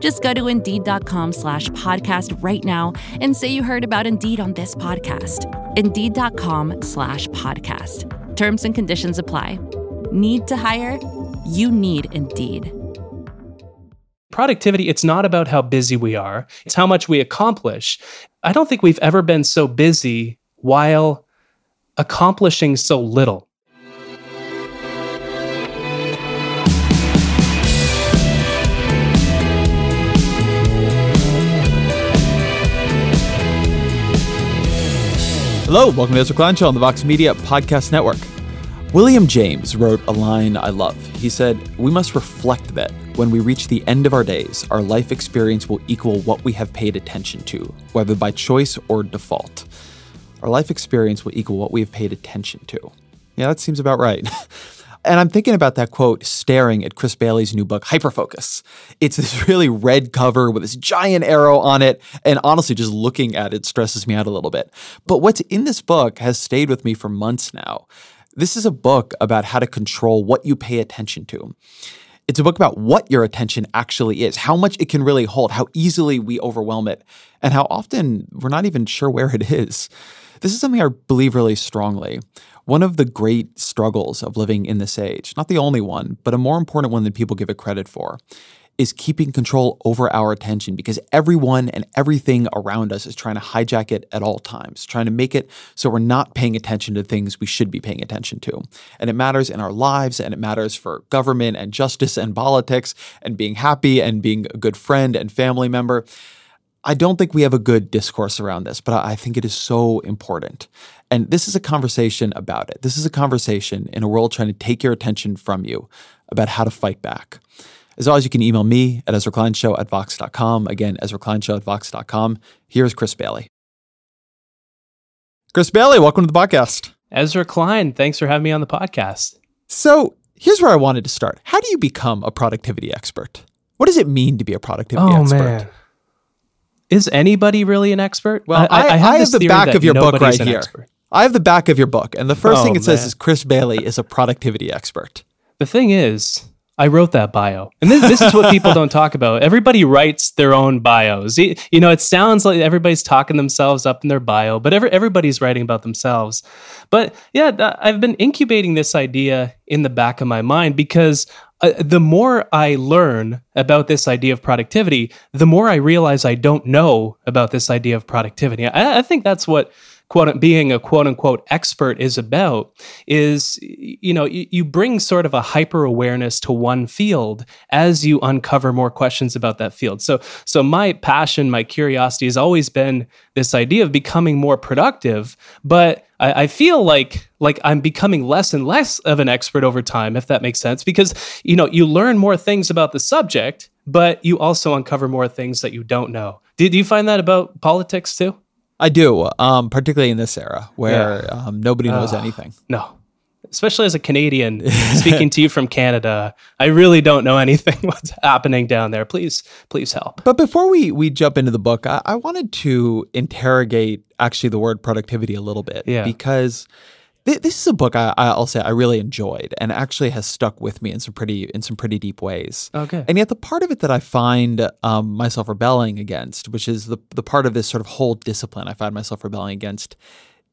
Just go to Indeed.com slash podcast right now and say you heard about Indeed on this podcast. Indeed.com slash podcast. Terms and conditions apply. Need to hire? You need Indeed. Productivity, it's not about how busy we are, it's how much we accomplish. I don't think we've ever been so busy while accomplishing so little. Hello, welcome to Ezra Klein Show on the Vox Media Podcast Network. William James wrote a line I love. He said, We must reflect that when we reach the end of our days, our life experience will equal what we have paid attention to, whether by choice or default. Our life experience will equal what we have paid attention to. Yeah, that seems about right. And I'm thinking about that quote staring at Chris Bailey's new book, Hyperfocus. It's this really red cover with this giant arrow on it. And honestly, just looking at it stresses me out a little bit. But what's in this book has stayed with me for months now. This is a book about how to control what you pay attention to. It's a book about what your attention actually is, how much it can really hold, how easily we overwhelm it, and how often we're not even sure where it is. This is something I believe really strongly. One of the great struggles of living in this age, not the only one, but a more important one than people give it credit for, is keeping control over our attention because everyone and everything around us is trying to hijack it at all times, trying to make it so we're not paying attention to things we should be paying attention to. And it matters in our lives and it matters for government and justice and politics and being happy and being a good friend and family member. I don't think we have a good discourse around this, but I think it is so important. And this is a conversation about it. This is a conversation in a world trying to take your attention from you about how to fight back. As always, you can email me at Ezra Klein Show at Vox.com. Again, Ezra Klein Show at Vox.com. Here's Chris Bailey. Chris Bailey, welcome to the podcast. Ezra Klein, thanks for having me on the podcast. So here's where I wanted to start. How do you become a productivity expert? What does it mean to be a productivity oh, expert? Man. Is anybody really an expert? Well, I, I, I have, I have the back of your book right here. Expert. I have the back of your book, and the first oh, thing it man. says is Chris Bailey is a productivity expert. The thing is, I wrote that bio. And this, this, is what people don't talk about. Everybody writes their own bios. You know, it sounds like everybody's talking themselves up in their bio, but every, everybody's writing about themselves. But yeah, I've been incubating this idea in the back of my mind because uh, the more I learn about this idea of productivity, the more I realize I don't know about this idea of productivity. I, I think that's what quote being a quote unquote expert is about is you know you, you bring sort of a hyper awareness to one field as you uncover more questions about that field so so my passion my curiosity has always been this idea of becoming more productive but I, I feel like like I'm becoming less and less of an expert over time, if that makes sense, because you know you learn more things about the subject, but you also uncover more things that you don't know. Did you find that about politics too? I do, um, particularly in this era where yeah. um, nobody knows uh, anything. No, especially as a Canadian speaking to you from Canada, I really don't know anything what's happening down there. Please, please help. But before we we jump into the book, I, I wanted to interrogate actually the word productivity a little bit. Yeah. Because this is a book I, will say I really enjoyed and actually has stuck with me in some pretty in some pretty deep ways. Okay. And yet the part of it that I find um, myself rebelling against, which is the the part of this sort of whole discipline I find myself rebelling against,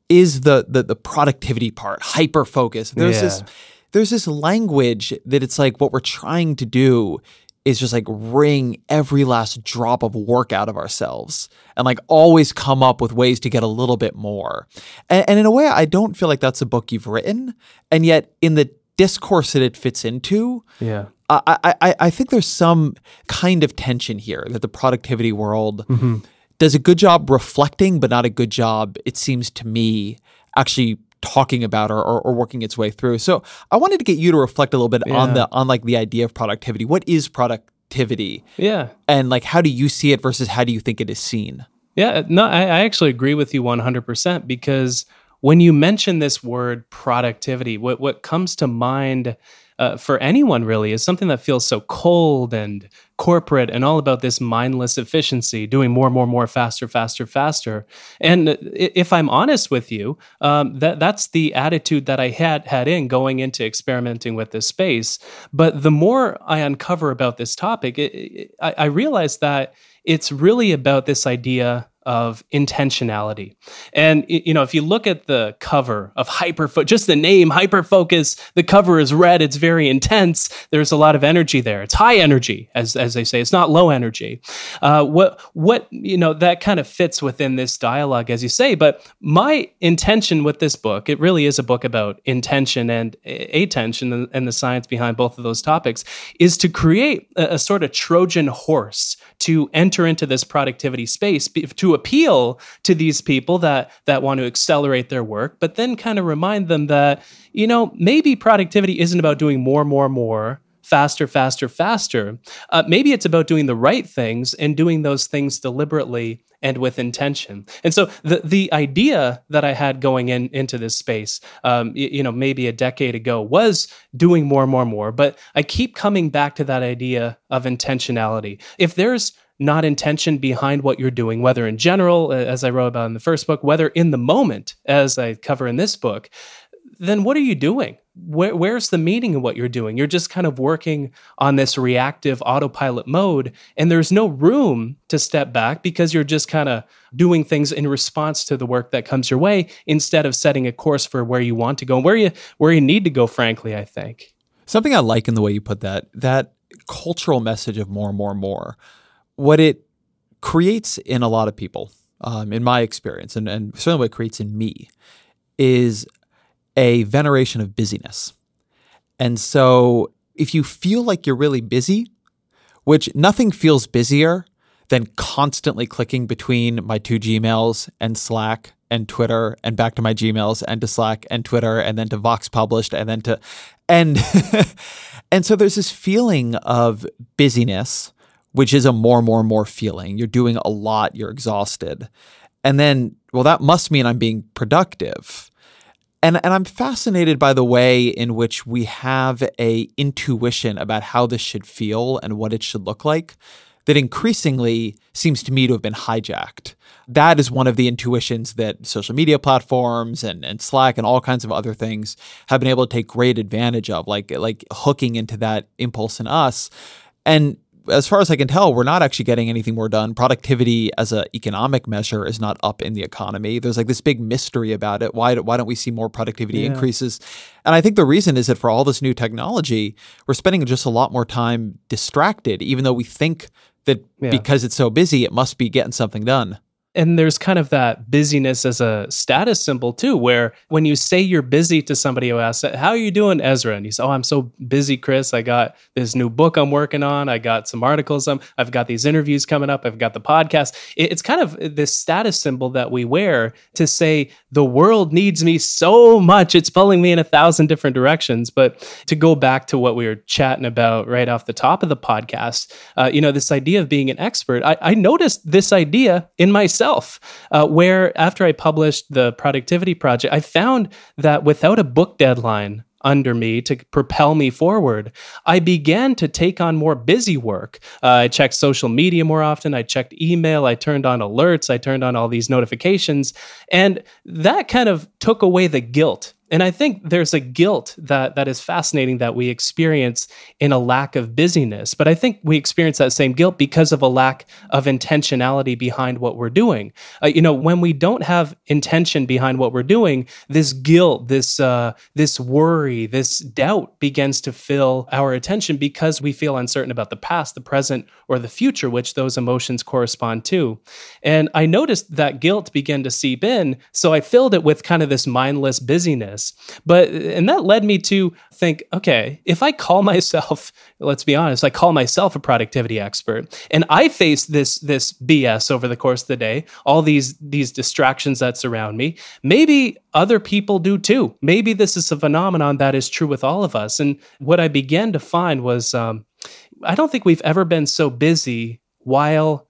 is the the, the productivity part, hyper focus. There's yeah. this there's this language that it's like what we're trying to do is just like wring every last drop of work out of ourselves and like always come up with ways to get a little bit more. And, and in a way, I don't feel like that's a book you've written. And yet, in the discourse that it fits into, Yeah. I, I, I think there's some kind of tension here that the productivity world mm-hmm. does a good job reflecting, but not a good job, it seems to me, actually talking about or, or, or working its way through. So I wanted to get you to reflect a little bit on the on like the idea of productivity. What is productivity? Yeah. And like how do you see it versus how do you think it is seen? Yeah, no, I, I actually agree with you 100% because when you mention this word productivity, what, what comes to mind uh, for anyone really is something that feels so cold and corporate and all about this mindless efficiency, doing more, more, more, faster, faster, faster. And if I'm honest with you, um, that that's the attitude that I had had in going into experimenting with this space. But the more I uncover about this topic, it, it, I, I realize that it's really about this idea of intentionality. And you know, if you look at the cover of Hyperfocus, just the name Hyperfocus, the cover is red, it's very intense. There's a lot of energy there. It's high energy, as as they say. It's not low energy. Uh, what what you know that kind of fits within this dialogue, as you say. But my intention with this book, it really is a book about intention and attention and, and the science behind both of those topics, is to create a, a sort of Trojan horse to enter into this productivity space to appeal to these people that that want to accelerate their work but then kind of remind them that you know maybe productivity isn't about doing more more more faster faster faster. Uh, maybe it's about doing the right things and doing those things deliberately and with intention. And so the the idea that i had going in into this space um, y- you know maybe a decade ago was doing more more more but i keep coming back to that idea of intentionality. If there's not intention behind what you're doing, whether in general, uh, as I wrote about in the first book, whether in the moment, as I cover in this book, then what are you doing? Where, where's the meaning in what you're doing? You're just kind of working on this reactive autopilot mode, and there's no room to step back because you're just kind of doing things in response to the work that comes your way instead of setting a course for where you want to go and where you where you need to go. Frankly, I think. Something I like in the way you put that, that cultural message of more, more, more, what it creates in a lot of people, um, in my experience, and, and certainly what it creates in me, is a veneration of busyness. And so if you feel like you're really busy, which nothing feels busier than constantly clicking between my two Gmails and Slack and Twitter and back to my Gmails and to Slack and Twitter and then to Vox published and then to and and so there's this feeling of busyness which is a more more more feeling. You're doing a lot you're exhausted. And then well that must mean I'm being productive and and I'm fascinated by the way in which we have a intuition about how this should feel and what it should look like that increasingly seems to me to have been hijacked. That is one of the intuitions that social media platforms and, and Slack and all kinds of other things have been able to take great advantage of, like like hooking into that impulse in us. And as far as I can tell, we're not actually getting anything more done. Productivity as an economic measure is not up in the economy. There's like this big mystery about it. Why, why don't we see more productivity Yeah. increases? And I think the reason is that for all this new technology, we're spending just a lot more time distracted, even though we think that Yeah. because it's so busy, it must be getting something done. And there's kind of that busyness as a status symbol too, where when you say you're busy to somebody who asks, How are you doing, Ezra? And you say, Oh, I'm so busy, Chris. I got this new book I'm working on. I got some articles. i I've got these interviews coming up. I've got the podcast. It- It's kind of this status symbol that we wear to say, The world needs me so much. It's pulling me in a thousand different directions. But to go back to what we were chatting about right off the top of the podcast, uh, you know, this idea of being an expert, I, I noticed this idea in myself, uh, where after I published the Productivity Project, I found that without a book deadline, under me to propel me forward, I began to take on more busy work. Uh, I checked social media more often. I checked email. I turned on alerts. I turned on all these notifications. And that kind of took away the guilt And I think there's a guilt that that is fascinating that we experience in a lack of busyness. But I think we experience that same guilt because of a lack of intentionality behind what we're doing. Uh, you know, when we don't have intention behind what we're doing, this guilt, this uh, this worry, this doubt begins to fill our attention because we feel uncertain about the past, the present, or the future, which those emotions correspond to. And I noticed that guilt began to seep in, so I filled it with kind of this mindless busyness. But and that led me to think, okay, if I call myself, let's be honest, I call myself a productivity expert, and I face this this BS over the course of the day, all these these distractions that surround me, maybe other people do too. Maybe this is a phenomenon that is true with all of us. And what I began to find was, um, I don't think we've ever been so busy while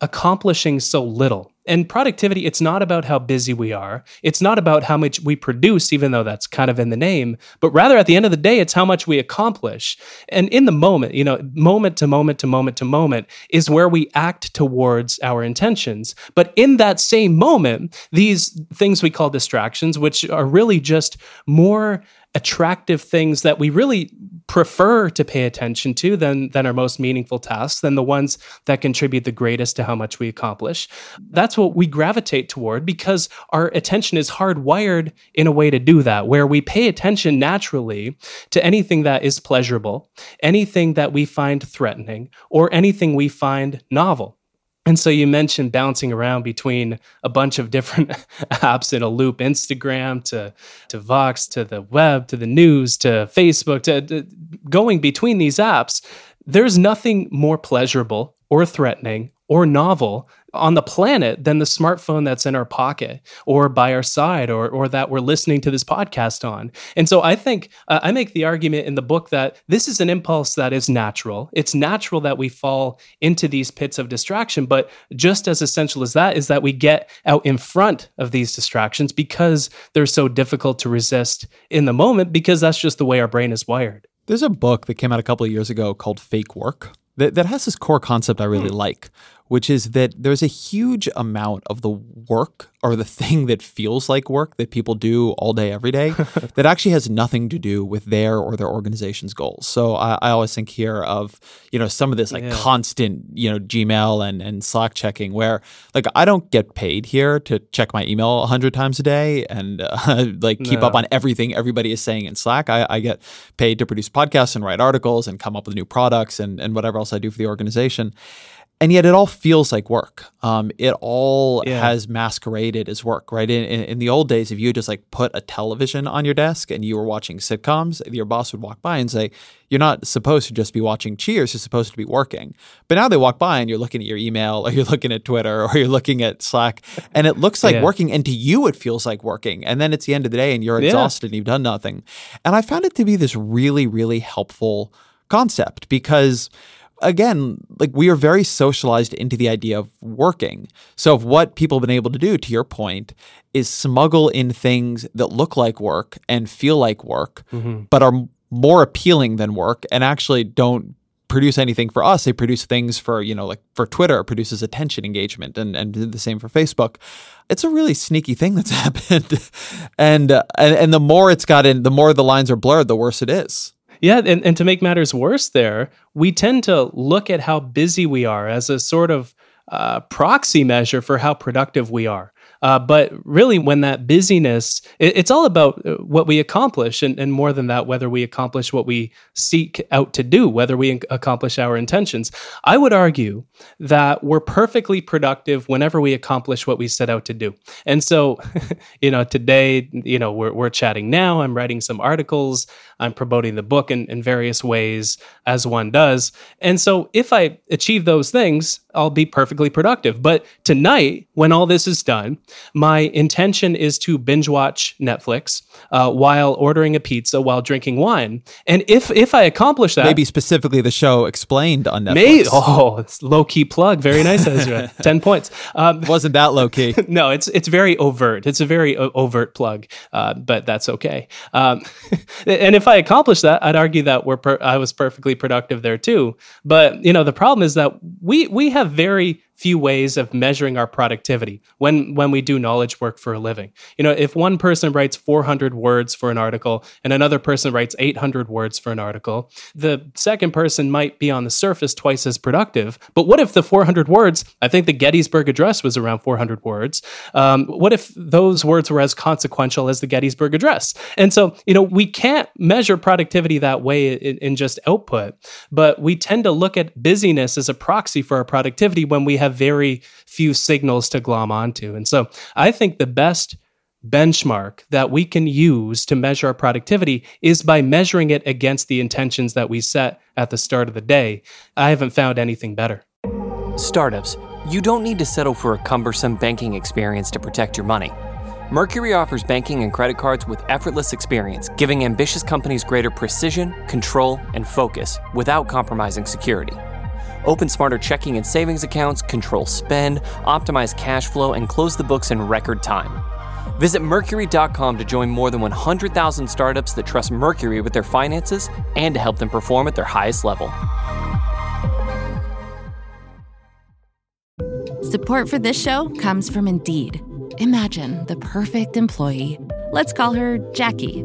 accomplishing so little and productivity, it's not about how busy we are. It's not about how much we produce, even though that's kind of in the name, but rather at the end of the day, it's how much we accomplish. And in the moment, you know, moment to moment to moment to moment is where we act towards our intentions. But in that same moment, these things we call distractions, which are really just more attractive things that we really prefer to pay attention to than than our most meaningful tasks than the ones that contribute the greatest to how much we accomplish. That's what we gravitate toward because our attention is hardwired in a way to do that where we pay attention naturally to anything that is pleasurable anything that we find threatening or anything we find novel and so you mentioned bouncing around between a bunch of different apps in a loop Instagram to, to Vox to the web to the news to Facebook to, to going between these apps. There's nothing more pleasurable or threatening or novel on the planet than the smartphone that's in our pocket or by our side or, or that we're listening to this podcast on. And so I think uh, I make the argument in the book that this is an impulse that is natural. It's natural that we fall into these pits of distraction, but just as essential as that is that we get out in front of these distractions because they're so difficult to resist in the moment because that's just the way our brain is wired. There's a book that came out a couple of years ago called Fake Work that, that has this core concept I really mm. like, which is that there's a huge amount of the work or the thing that feels like work that people do all day, every day, that actually has nothing to do with their or their organization's goals. So I, I always think here of, you know, some of this like yeah. constant, you know, Gmail and, and Slack checking where like I don't get paid here to check my email a hundred times a day and uh, like keep no. up on everything everybody is saying in Slack. I, I get paid to produce podcasts and write articles and come up with new products and, and whatever else I do for the organization and yet it all feels like work. Um, it all yeah. has masqueraded as work, right? In, in, in, the old days, if you just like put a television on your desk and you were watching sitcoms, your boss would walk by and say, "You're not supposed to just be watching Cheers. You're supposed to be working." But now they walk by and you're looking at your email, or you're looking at Twitter, or you're looking at Slack, and it looks like yeah. working. And to you, it feels like working. And then it's the end of the day, and you're exhausted yeah. and you've done nothing. And I found it to be this really, really helpful concept because again, like we are very socialized into the idea of working. So, if what people have been able to do, to your point, is smuggle in things that look like work and feel like work, mm-hmm. but are more appealing than work and actually don't produce anything for us. They produce things for, you know, like for Twitter, it produces attention engagement and, and the same for Facebook. It's a really sneaky thing that's happened. and, uh, and, and the more it's gotten, the more the lines are blurred, the worse it is. Yeah, and, and to make matters worse, there, we tend to look at how busy we are as a sort of uh, proxy measure for how productive we are. Uh, but really, when that busyness, it, it's all about uh, what we accomplish, and, and, more than that, whether we accomplish what we seek out to do, whether we accomplish our intentions. I would argue that we're perfectly productive whenever we accomplish what we set out to do. And so, you know, today, you know, we're, we're chatting now. I'm writing some articles. I'm promoting the book in, in various ways, as one does. And so, if I achieve those things, I'll be perfectly productive. But tonight, when all this is done, my intention is to binge watch Netflix uh, while ordering a pizza while drinking wine. And if if I accomplish that, maybe specifically the show explained on Netflix. May, oh, low key plug, very nice, Ezra. Ten points. Um, Wasn't that low key? no, it's it's very overt. It's a very o- overt plug, uh, but that's okay. Um, and if I accomplish that, I'd argue that we're per- I was perfectly productive there too. But you know, the problem is that we we have very few ways of measuring our productivity when when we do knowledge work for a living. You know, if one person writes 400 words for an article and another person writes 800 words for an article, the second person might be on the surface twice as productive. But what if the 400 words? I think the Gettysburg Address was around 400 words. Um, what if those words were as consequential as the Gettysburg Address? And so, you know, we can't measure productivity that way in, in just output, but we tend to look at busyness as a proxy for our productivity when we have have very few signals to glom onto. And so I think the best benchmark that we can use to measure our productivity is by measuring it against the intentions that we set at the start of the day. I haven't found anything better. Startups, you don't need to settle for a cumbersome banking experience to protect your money. Mercury offers banking and credit cards with effortless experience, giving ambitious companies greater precision, control, and focus without compromising security. Open smarter checking and savings accounts, control spend, optimize cash flow, and close the books in record time. Visit Mercury.com to join more than 100,000 startups that trust Mercury with their finances and to help them perform at their highest level. Support for this show comes from Indeed. Imagine the perfect employee. Let's call her Jackie.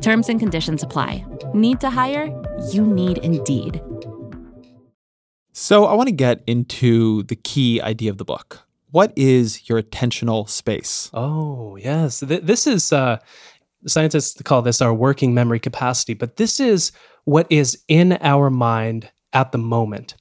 Terms and conditions apply. Need to hire? You need Indeed. So, I want to get into the key idea of the book. What is your attentional space? Oh, yes. Th- this is, uh, scientists call this our working memory capacity, but this is what is in our mind at the moment.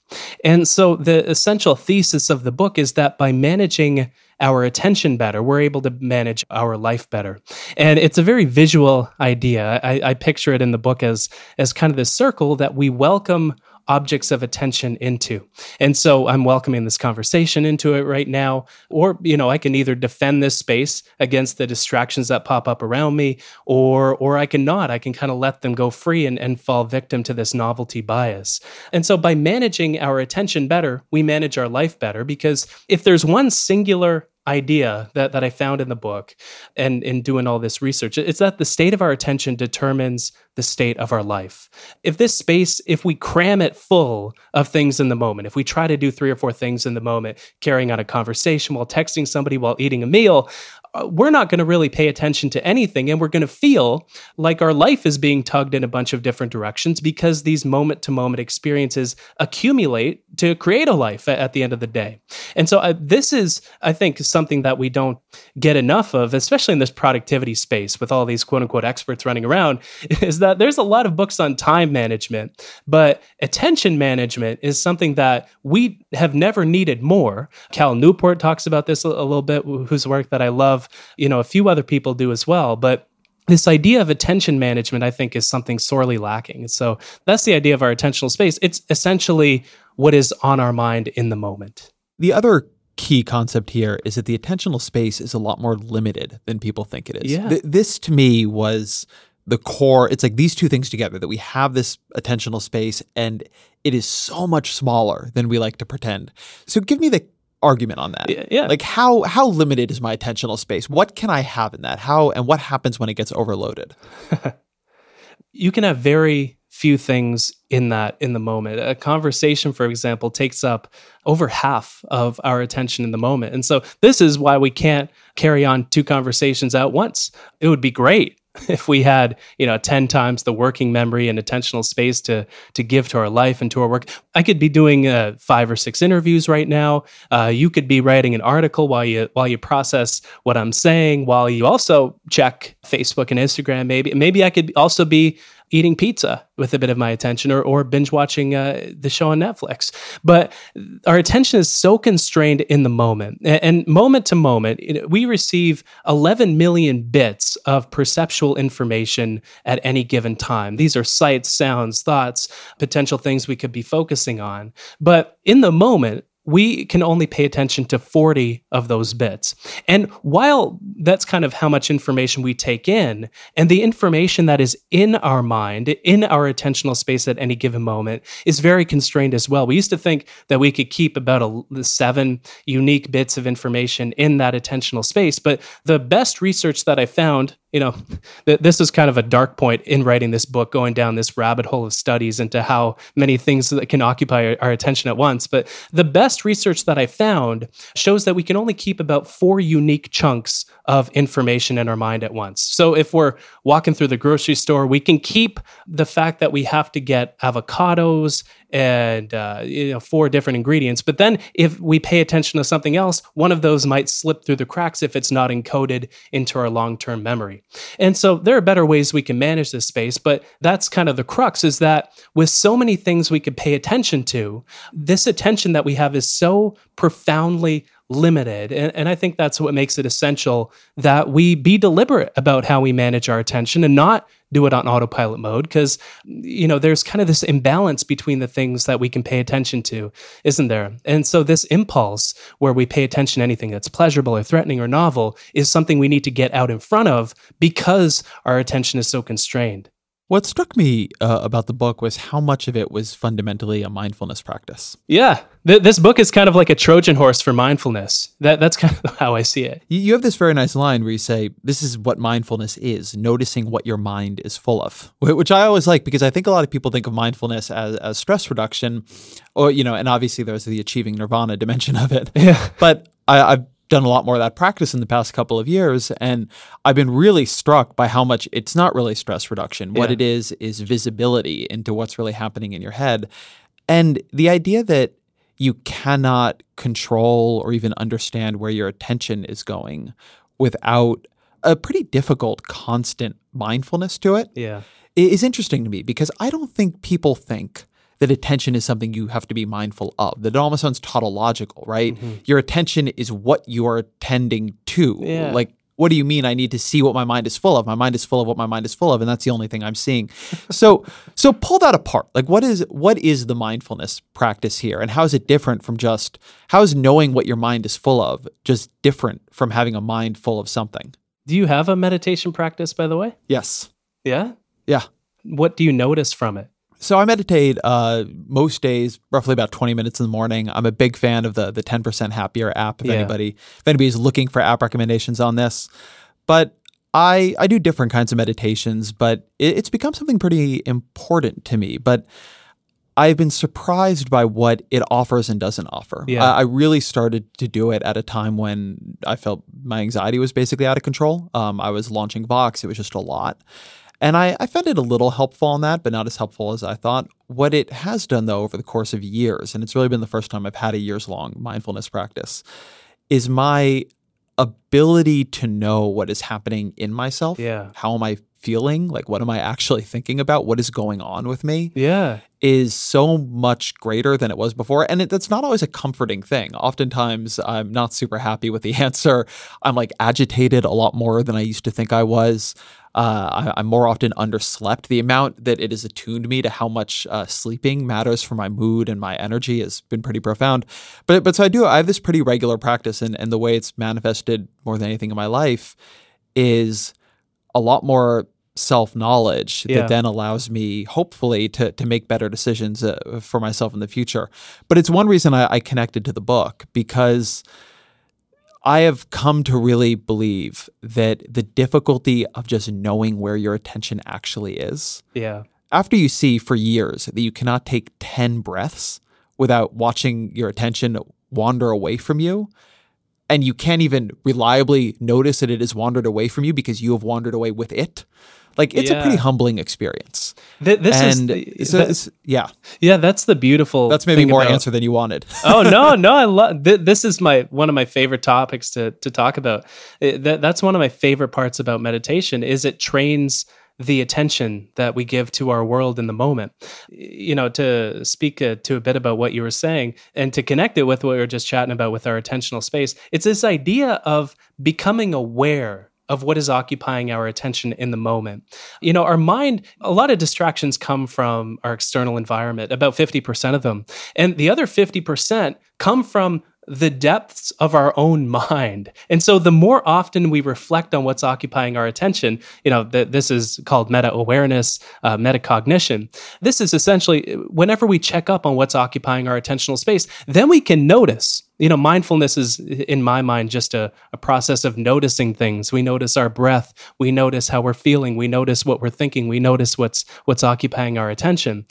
And so, the essential thesis of the book is that by managing our attention better, we're able to manage our life better. And it's a very visual idea. I, I picture it in the book as as kind of this circle that we welcome objects of attention into. And so I'm welcoming this conversation into it right now. Or, you know, I can either defend this space against the distractions that pop up around me, or or I can not. I can kind of let them go free and, and fall victim to this novelty bias. And so by managing our attention better, we manage our life better because if there's one singular idea that, that I found in the book and in doing all this research. It's that the state of our attention determines the state of our life. If this space, if we cram it full of things in the moment, if we try to do three or four things in the moment, carrying on a conversation while texting somebody while eating a meal, we're not going to really pay attention to anything and we're going to feel like our life is being tugged in a bunch of different directions because these moment to moment experiences accumulate to create a life at, the end of the day. And so uh, this is I think something that we don't get enough of especially in this productivity space with all these quote unquote experts running around is that there's a lot of books on time management but attention management is something that we have never needed more. Cal Newport talks about this a little bit whose work that I love you know, a few other people do as well. But this idea of attention management, I think, is something sorely lacking. So that's the idea of our attentional space. It's essentially what is on our mind in the moment. The other key concept here is that the attentional space is a lot more limited than people think it is. Yeah. Th- this to me was the core. It's like these two things together that we have this attentional space and it is so much smaller than we like to pretend. So give me the argument on that. Yeah. Like how how limited is my attentional space? What can I have in that? How and what happens when it gets overloaded? you can have very few things in that in the moment. A conversation, for example, takes up over half of our attention in the moment. And so this is why we can't carry on two conversations at once. It would be great if we had you know 10 times the working memory and attentional space to to give to our life and to our work i could be doing uh, five or six interviews right now. Uh, you could be writing an article while you while you process what i'm saying while you also check facebook and instagram. Maybe maybe i could also be eating pizza with a bit of my attention or, or binge watching uh, the show on Netflix. But our attention is so constrained in the moment. And, and moment to moment, we receive 11 million bits of perceptual information at any given time. These are sights, sounds, thoughts, potential things we could be focusing on. But in the moment, we can only pay attention to 40 of those bits. And while that's kind of how much information we take in, and the information that is in our mind, in our attentional space at any given moment, is very constrained as well. We used to think that we could keep about a, seven unique bits of information in that attentional space, but the best research that I found you know, th- this is kind of a dark point in writing this book, going down this rabbit hole of studies into how many things that can occupy our, our, attention at once. But the best research that I found shows that we can only keep about four unique chunks of information in our mind at once. So if we're walking through the grocery store, we can keep the fact that we have to get avocados and uh, you know four different ingredients. But then if we pay attention to something else, one of those might slip through the cracks if it's not encoded into our long-term memory. And so there are better ways we can manage this space, but that's kind of the crux is that with so many things we could pay attention to, this attention that we have is so profoundly limited. And, and, I think that's what makes it essential that we be deliberate about how we manage our attention and not do it on autopilot mode because, you know, there's kind of this imbalance between the things that we can pay attention to, isn't there? And so this impulse where we pay attention to anything that's pleasurable or threatening or novel is something we need to get out in front of because our attention is so constrained. What struck me uh, about the book was how much of it was fundamentally a mindfulness practice. Yeah, Th- this book is kind of like a Trojan horse for mindfulness. That that's kind of how I see it. You have this very nice line where you say, "This is what mindfulness is: noticing what your mind is full of," which I always like because I think a lot of people think of mindfulness as, as stress reduction, or you know, and obviously there's the achieving nirvana dimension of it. Yeah, but I, I've done a lot more of that practice in the past couple of years and I've been really struck by how much it's not really stress reduction. What yeah. it is is visibility into what's really happening in your head. And the idea that you cannot control or even understand where your attention is going without a pretty difficult constant mindfulness to it. Yeah. Is interesting to me because I don't think people think that attention is something you have to be mindful of. That it almost sounds tautological, right? Mm-hmm. Your attention is what you are attending to. Yeah. Like, what do you mean? I need to see what my mind is full of. My mind is full of what my mind is full of, and that's the only thing I'm seeing. so, so pull that apart. Like, what is what is the mindfulness practice here, and how is it different from just how is knowing what your mind is full of just different from having a mind full of something? Do you have a meditation practice, by the way? Yes. Yeah. Yeah. What do you notice from it? So I meditate uh, most days, roughly about 20 minutes in the morning. I'm a big fan of the the 10% Happier app. If yeah. anybody if anybody's looking for app recommendations on this, but I I do different kinds of meditations, but it, it's become something pretty important to me. But I've been surprised by what it offers and doesn't offer. Yeah. I, I, really started to do it at a time when I felt my anxiety was basically out of control. Um, I was launching Vox; it was just a lot. And I, I found it a little helpful on that, but not as helpful as I thought. What it has done, though, over the course of years, and it's really been the first time I've had a years long mindfulness practice, is my ability to know what is happening in myself. Yeah. How am I feeling? Like, what am I actually thinking about? What is going on with me? Yeah. Is so much greater than it was before. And it, that's not always a comforting thing. Oftentimes, I'm not super happy with the answer. I'm like agitated a lot more than I used to think I was. Uh, I, am more often underslept. The amount that it has attuned me to how much uh, sleeping matters for my mood and my energy has been pretty profound. But but so I do. I have this pretty regular practice, and and the way it's manifested more than anything in my life is a lot more self knowledge yeah. that then allows me, hopefully, to to make better decisions uh, for myself in the future. But it's one reason I, I connected to the book because I have come to really believe that the difficulty of just knowing where your attention actually is. Yeah. After you see for years that you cannot take 10 breaths without watching your attention wander away from you, and you can't even reliably notice that it has wandered away from you because you have wandered away with it. Like it's a pretty humbling experience. Th- this and is so that- yeah, yeah, that's the beautiful. that's maybe more about- answer than you wanted. oh no, no, I love th- this is my one of my favorite topics to to talk about. It- that, that's one of my favorite parts about meditation is it trains the attention that we give to our world in the moment. You know, to speak uh, to a bit about what you were saying and to connect it with what we were just chatting about with our attentional space, it's this idea of becoming aware of what is occupying our attention in the moment. You know, our mind, a lot of distractions come from our external environment, about 50% of them. And the other 50% come from the depths of our own mind. And so the more often we reflect on what's occupying our attention, you know, th- this is called meta awareness, uh, metacognition. This is essentially whenever we check up on what's occupying our attentional space, then we can notice. You know, mindfulness is, in my mind, just a, a process of noticing things. We notice our breath. We notice how we're feeling. We notice what we're thinking. We notice what's what's occupying our attention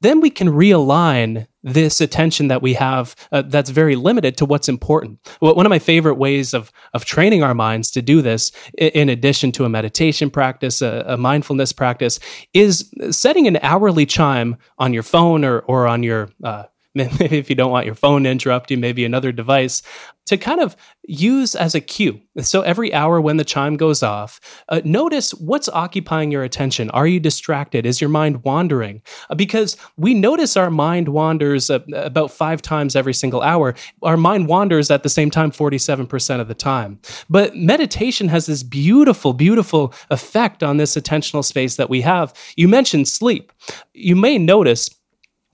then we can realign this attention that we have uh, that's very limited to what's important. Well, One of my favorite ways of, of training our minds to do this, in addition to a meditation practice, a, a mindfulness practice, is setting an hourly chime on your phone or, or on your uh, maybe if you don't want your phone to interrupt you, maybe another device to kind of use as a cue. So every hour when the chime goes off, uh, notice what's occupying your attention. Are you distracted? Is your mind wandering? Uh, because we notice our mind wanders uh, about five times every single hour. Our mind wanders at the same time 47% of the time. But meditation has this beautiful, beautiful effect on this attentional space that we have. You mentioned sleep. You may notice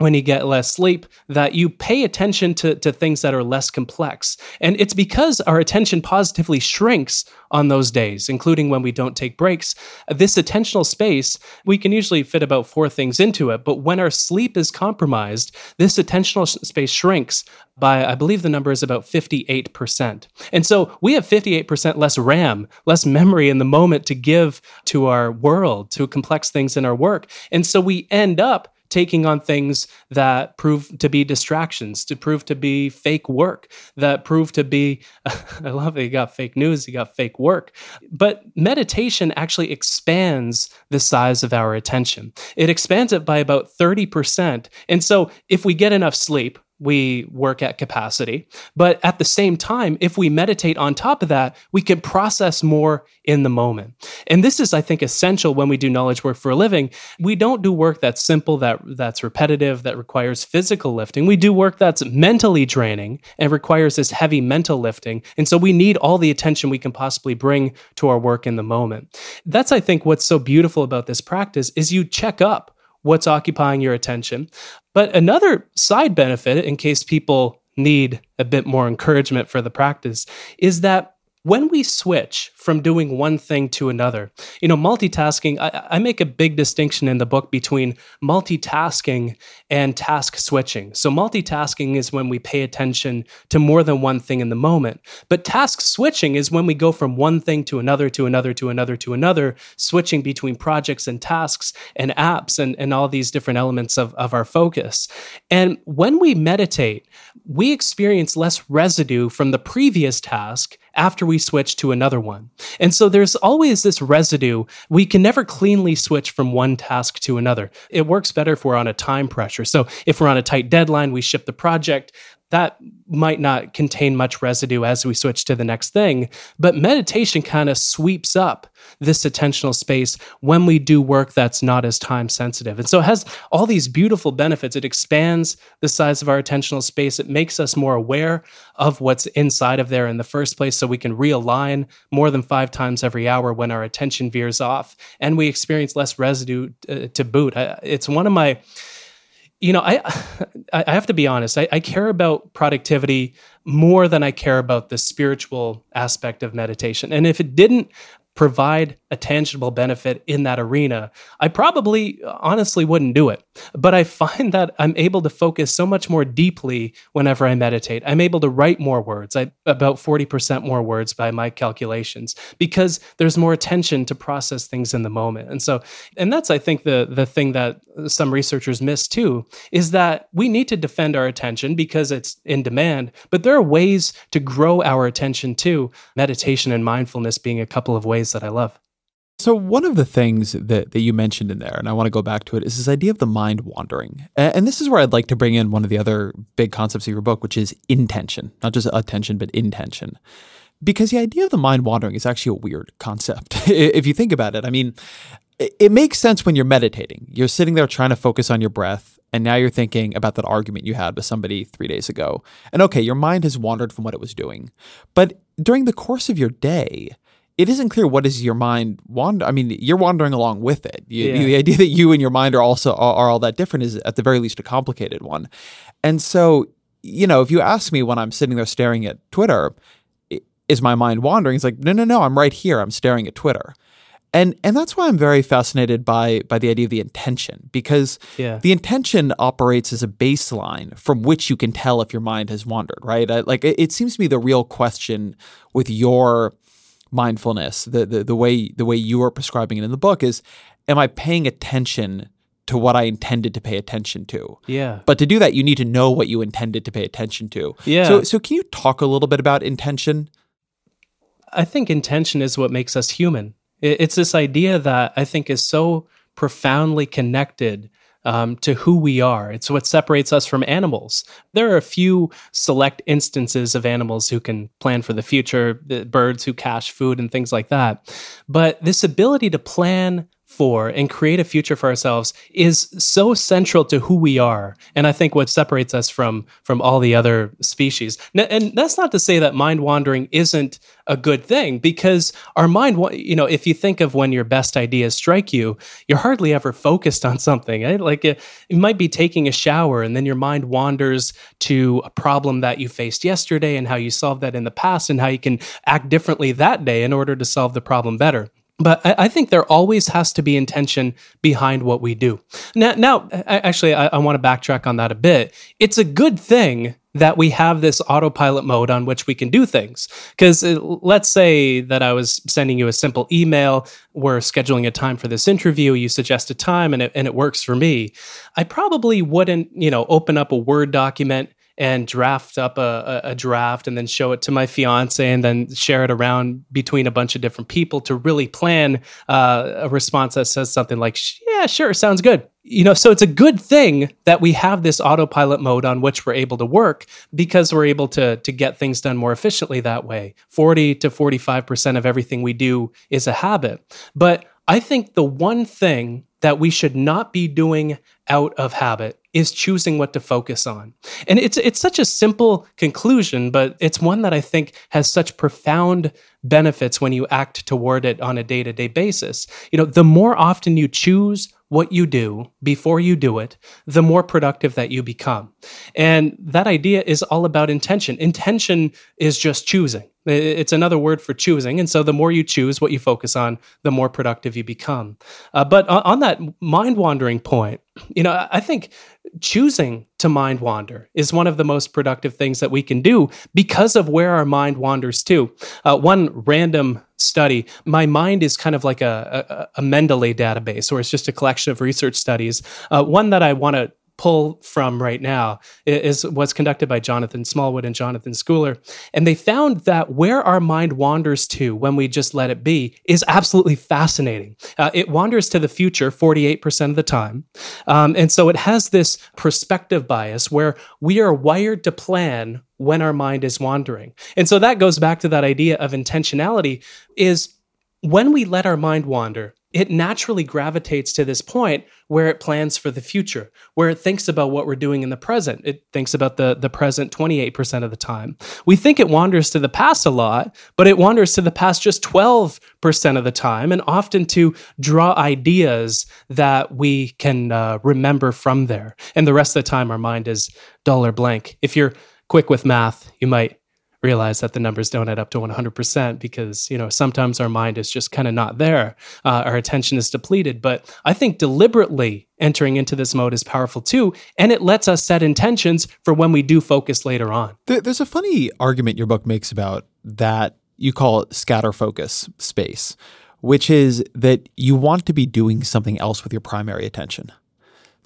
when you get less sleep that you pay attention to, to things that are less complex. And it's because our attention positively shrinks on those days, including when we don't take breaks. This attentional space, we can usually fit about four things into it. But when our sleep is compromised, this attentional space shrinks by, I believe the number is about 58%. And so we have 58% less RAM, less memory in the moment to give to our world, to complex things in our work. And so we end up taking on things that prove to be distractions, to prove to be fake work, that prove to be, I love it, you got fake news, you got fake work. But meditation actually expands the size of our attention. It expands it by about 30%. And so if we get enough sleep, we work at capacity. But at the same time, if we meditate on top of that, we can process more in the moment. And this is, I think, essential when we do knowledge work for a living. We don't do work that's simple, that that's repetitive, that requires physical lifting. We do work that's mentally draining and requires this heavy mental lifting. And so we need all the attention we can possibly bring to our work in the moment. That's, I think, what's so beautiful about this practice is you check up what's occupying your attention. But another side benefit, in case people need a bit more encouragement for the practice, is that when we switch from doing one thing to another, you know, multitasking, I, I make a big distinction in the book between multitasking and task switching. So, multitasking is when we pay attention to more than one thing in the moment. But task switching is when we go from one thing to another, to another, to another, to another, switching between projects and tasks and apps and, and all these different elements of, of our focus. And when we meditate, we experience less residue from the previous task after we switch to another one. And so there's always this residue. We can never cleanly switch from one task to another. It works better if we're on a time pressure. So if we're on a tight deadline, we ship the project. That might not contain much residue as we switch to the next thing. But meditation kind of sweeps up this attentional space when we do work that's not as time sensitive. And so it has all these beautiful benefits. It expands the size of our attentional space. It makes us more aware of what's inside of there in the first place so we can realign more than five times every hour when our attention veers off and we experience less residue uh, to boot. I, it's one of my you know, I I have to be honest. I, I, care about productivity more than I care about the spiritual aspect of meditation. And if it didn't provide a tangible benefit in that arena, I probably honestly wouldn't do it. But I find that I'm able to focus so much more deeply whenever I meditate. I'm able to write more words, I, about 40% more words by my calculations, because there's more attention to process things in the moment. And so, and that's, I think, the, the thing that some researchers miss too, is that we need to defend our attention because it's in demand, but there are ways to grow our attention too. Meditation and mindfulness being a couple of ways that I love. So, one of the things that, that you mentioned in there, and I want to go back to it, is this idea of the mind wandering. And this is where I'd like to bring in one of the other big concepts of your book, which is intention, not just attention, but intention. Because the idea of the mind wandering is actually a weird concept. if you think about it, I mean, it makes sense when you're meditating. You're sitting there trying to focus on your breath, and now you're thinking about that argument you had with somebody three days ago. And okay, your mind has wandered from what it was doing. But during the course of your day, it isn't clear what is your mind wander. I mean, you're wandering along with it. You, yeah. The idea that you and your mind are also are, are all that different is at the very least a complicated one. And so, you know, if you ask me when I'm sitting there staring at Twitter, is my mind wandering? It's like, no, no, no, I'm right here. I'm staring at Twitter. And and that's why I'm very fascinated by by the idea of the intention because yeah. the intention operates as a baseline from which you can tell if your mind has wandered, right? I, like it, it seems to me the real question with your mindfulness, the, the the way the way you are prescribing it in the book is, am I paying attention to what I intended to pay attention to? Yeah. But to do that, you need to know what you intended to pay attention to. Yeah. So so can you talk a little bit about intention? I think intention is what makes us human. It's this idea that I think is so profoundly connected um, to who we are. It's what separates us from animals. There are a few select instances of animals who can plan for the future, the birds who cache food and things like that. But this ability to plan for and create a future for ourselves is so central to who we are. And i think what separates us from from all the other species. And that's not to say that mind wandering isn't a good thing because our mind you know if you think of when your best ideas strike you you're hardly ever focused on something right? like eh, you might be taking a shower and then your mind wanders to a problem that you faced yesterday and how you solved that in the past and how you can act differently that day in order to solve the problem better but I, I, think there always has to be intention behind what we do. Now, now actually, I, I want to backtrack on that a bit. It's a good thing that we have this autopilot mode on which we can do things. Because uh, let's say that I was sending you a simple email, we're scheduling a time for this interview, you suggest a time, and it, and it works for me. I probably wouldn't, you know, open up a Word document and draft up a, a, draft and then show it to my fiance and then share it around between a bunch of different people to really plan uh, a response that says something like, yeah, sure, sounds good. You know, so it's a good thing that we have this autopilot mode on which we're able to work because we're able to, to get things done more efficiently that way. 40 to 45% of everything we do is a habit. But I think the one thing that we should not be doing out of habit is choosing what to focus on. And it's it's such a simple conclusion, but it's one that I think has such profound benefits when you act toward it on a day-to-day basis. You know, the more often you choose what you do before you do it, the more productive that you become. And that idea is all about intention. Intention is just choosing. It's another word for choosing. And so the more you choose what you focus on, the more productive you become. Uh, but on that mind wandering point, you know, I think choosing to mind wander is one of the most productive things that we can do because of where our mind wanders to. Uh, one random study, my mind is kind of like a, a, a Mendeley database, or it's just a collection of research studies. Uh, one that I want to pull from right now is was conducted by Jonathan Smallwood and Jonathan Schooler, and they found that where our mind wanders to when we just let it be is absolutely fascinating. Uh, it wanders to the future 48% of the time, um, and so it has this perspective bias where we are wired to plan when our mind is wandering, and so that goes back to that idea of intentionality is when we let our mind wander it naturally gravitates to this point where it plans for the future, where it thinks about what we're doing in the present. It thinks about the, the present 28% of the time. We think it wanders to the past a lot, but it wanders to the past just 12% of the time, and often to draw ideas that we can uh, remember from there. And the rest of the time, our mind is dull or blank. If you're quick with math, you might realize that the numbers don't add up to 100% because, you know, sometimes our mind is just kind of not there. Uh, our attention is depleted. But I think deliberately entering into this mode is powerful too. And it lets us set intentions for when we do focus later on. There's a funny argument your book makes about that you call it scatter focus space, which is that you want to be doing something else with your primary attention.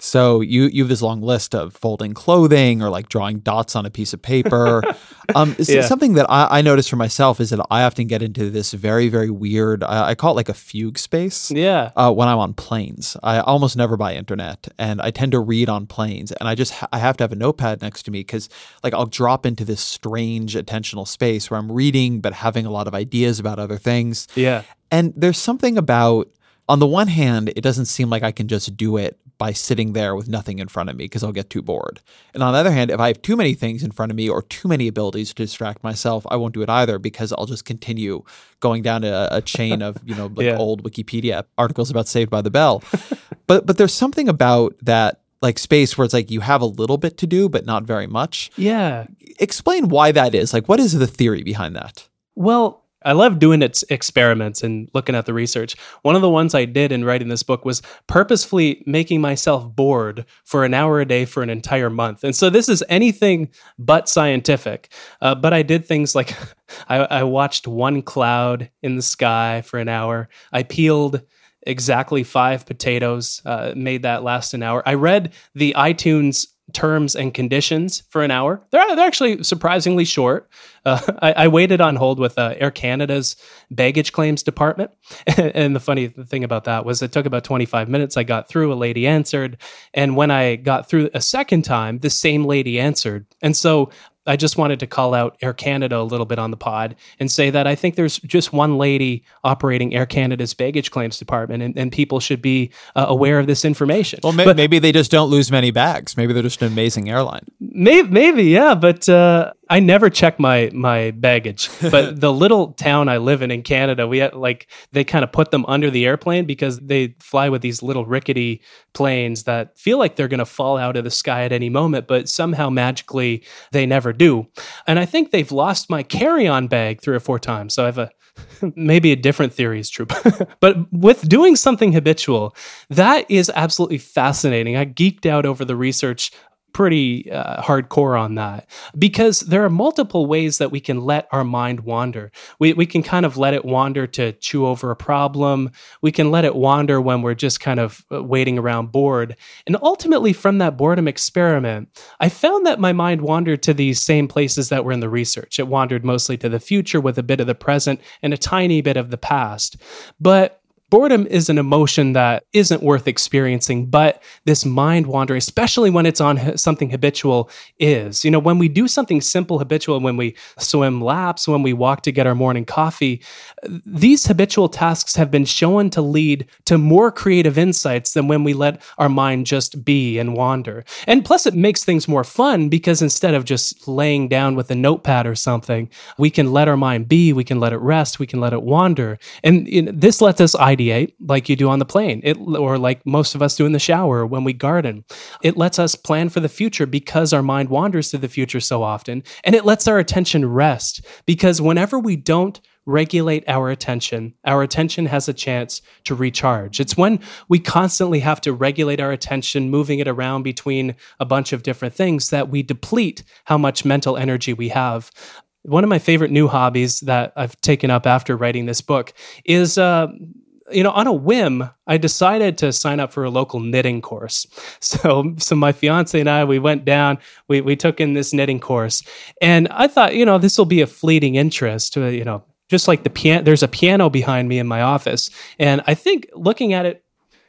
So you you have this long list of folding clothing or like drawing dots on a piece of paper. um, yeah. Something that I, I notice for myself is that I often get into this very very weird. I, I call it like a fugue space. Yeah. Uh, when I'm on planes, I almost never buy internet, and I tend to read on planes, and I just ha- I have to have a notepad next to me because like I'll drop into this strange attentional space where I'm reading but having a lot of ideas about other things. Yeah. And there's something about on the one hand, it doesn't seem like I can just do it by sitting there with nothing in front of me because I'll get too bored. And on the other hand, if I have too many things in front of me or too many abilities to distract myself, I won't do it either because I'll just continue going down a, a chain of, you know, like yeah. old Wikipedia articles about Saved by the Bell. but but there's something about that like space where it's like you have a little bit to do but not very much. Yeah. Explain why that is. Like what is the theory behind that? Well, I love doing its experiments and looking at the research. One of the ones I did in writing this book was purposefully making myself bored for an hour a day for an entire month. And so this is anything but scientific. Uh, but I did things like I, I watched one cloud in the sky for an hour. I peeled exactly five potatoes, uh, made that last an hour. I read the iTunes terms and conditions for an hour. They're, they're actually surprisingly short. Uh, I, I, waited on hold with uh, Air Canada's baggage claims department. and the funny thing about that was it took about 25 minutes. I got through, a lady answered. And when I got through a second time, the same lady answered. And so I just wanted to call out Air Canada a little bit on the pod and say that I think there's just one lady operating Air Canada's baggage claims department, and, and people should be uh, aware of this information. Well, may- but, maybe they just don't lose many bags. Maybe they're just an amazing airline. Maybe, maybe yeah. But uh, I never check my my baggage, but the little town I live in in Canada, we had, like they kind of put them under the airplane because they fly with these little rickety planes that feel like they're going to fall out of the sky at any moment, but somehow magically they never do. And I think they've lost my carry-on bag three or four times. So I have a maybe a different theory is true. but with doing something habitual, that is absolutely fascinating. I geeked out over the research pretty uh, hardcore on that because there are multiple ways that we can let our mind wander. We, we can kind of let it wander to chew over a problem. We can let it wander when we're just kind of uh, waiting around bored. And ultimately, from that boredom experiment, I found that my mind wandered to these same places that were in the research. It wandered mostly to the future with a bit of the present and a tiny bit of the past. But boredom is an emotion that isn't worth experiencing, but this mind wandering, especially when it's on something habitual, is. You know, when we do something simple, habitual, when we swim laps, when we walk to get our morning coffee, these habitual tasks have been shown to lead to more creative insights than when we let our mind just be and wander. And plus, it makes things more fun because instead of just laying down with a notepad or something, we can let our mind be, we can let it rest, we can let it wander. And you know, this lets us ideate like you do on the plane, it, or like most of us do in the shower when we garden. It lets us plan for the future because our mind wanders to the future so often. And it lets our attention rest because whenever we don't regulate our attention, our attention has a chance to recharge. It's when we constantly have to regulate our attention, moving it around between a bunch of different things, that we deplete how much mental energy we have. One of my favorite new hobbies that I've taken up after writing this book is uh, you know, on a whim, I decided to sign up for a local knitting course. So, so my fiance and I, we went down, we, we took in this knitting course, and I thought, you know, this will be a fleeting interest. To, you know, just like the piano, there's a piano behind me in my office, and I think looking at it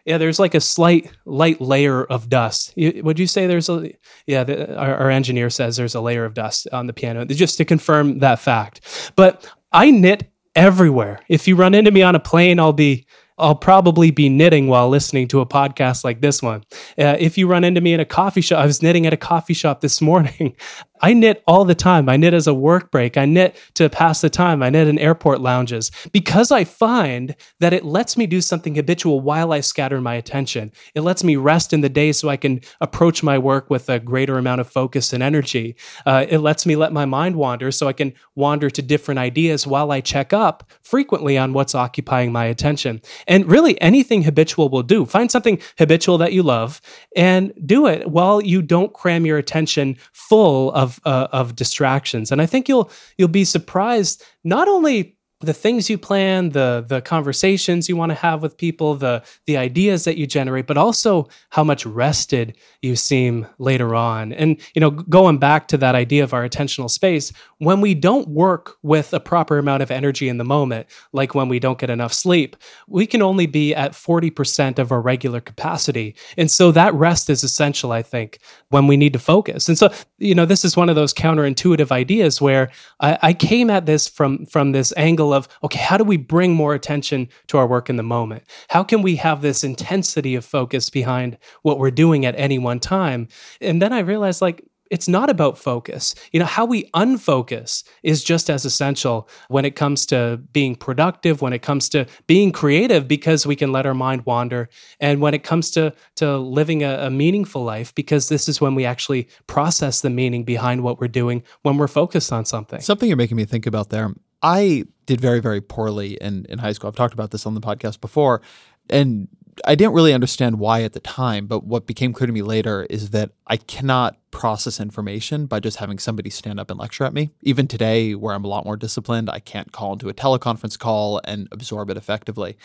yeah, there's like a slight light layer of dust. would you say there's a yeah? The, our, our, engineer says there's a layer of dust on the piano, just to confirm that fact. But I knit everywhere. If you run into me on a plane, I'll be I'll probably be knitting while listening to a podcast like this one. Uh, if you run into me in a coffee shop, I was knitting at a coffee shop this morning. I knit all the time. I knit as a work break. I knit to pass the time. I knit in airport lounges because I find that it lets me do something habitual while I scatter my attention. It lets me rest in the day so I can approach my work with a greater amount of focus and energy. Uh, it lets me let my mind wander so I can wander to different ideas while I check up frequently on what's occupying my attention. And really, anything habitual will do. Find something habitual that you love and do it while you don't cram your attention full of uh, of distractions. And I think you'll you'll be surprised not only the things you plan, the the conversations you want to have with people, the the ideas that you generate, but also how much rested you seem later on. And you know, going back to that idea of our attentional space, when we don't work with a proper amount of energy in the moment, like when we don't get enough sleep, we can only be at 40% of our regular capacity. And so that rest is essential, I think, when we need to focus. And so, you know, this is one of those counterintuitive ideas where I, I came at this from from this angle of okay, how do we bring more attention to our work in the moment? How can we have this intensity of focus behind what we're doing at any one time? And then I realized like it's not about focus. You know, how we unfocus is just as essential when it comes to being productive, when it comes to being creative, because we can let our mind wander, and when it comes to to living a, a meaningful life, because this is when we actually process the meaning behind what we're doing when we're focused on something. Something you're making me think about there. I did very, very poorly in, in high school. I've talked about this on the podcast before. And I didn't really understand why at the time, but what became clear to me later is that I cannot process information by just having somebody stand up and lecture at me. Even today, where I'm a lot more disciplined, I can't call into a teleconference call and absorb it effectively.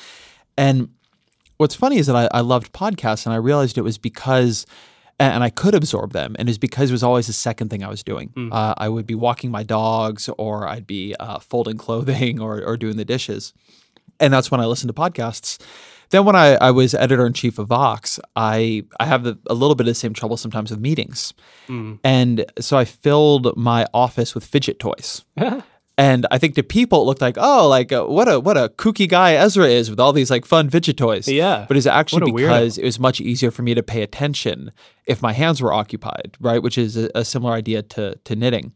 And what's funny is that I, I loved podcasts, and I realized it was because and I could absorb them. And it's because it was always the second thing I was doing. Mm. Uh, I would be walking my dogs, or I'd be uh, folding clothing, or, or doing the dishes. And that's when I listened to podcasts. Then when I, I was editor in chief of Vox, I I have the, a little bit of the same trouble sometimes with meetings, mm. and so I filled my office with fidget toys. And I think to people it looked like, oh, like uh, what a what a kooky guy Ezra is with all these like fun fidget toys. Yeah. But it's actually because weirdo. it was much easier for me to pay attention if my hands were occupied, right? Which is a, a similar idea to to knitting.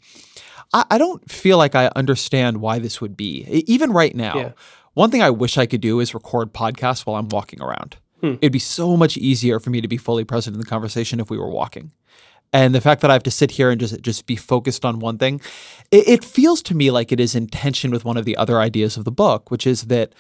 I, I, don't feel like I understand why this would be. Even right now, yeah. one thing I wish I could do is record podcasts while I'm walking around. Hmm. It'd be so much easier for me to be fully present in the conversation if we were walking and the fact that I have to sit here and just just be focused on one thing, it, it, feels to me like it is in tension with one of the other ideas of the book, which is that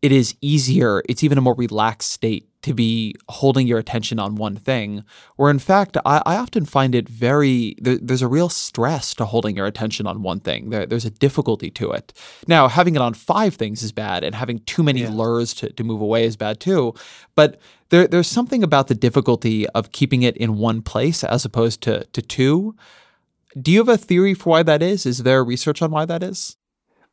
it is easier, it's even a more relaxed state to be holding your attention on one thing. Where in fact, I, I often find it very, there, there's a real stress to holding your attention on one thing. There, there's a difficulty to it. Now, having it on five things is bad, and having too many yeah. lures to, to move away is bad too. But there, there's something about the difficulty of keeping it in one place as opposed to, to two. Do you have a theory for why that is? Is there research on why that is?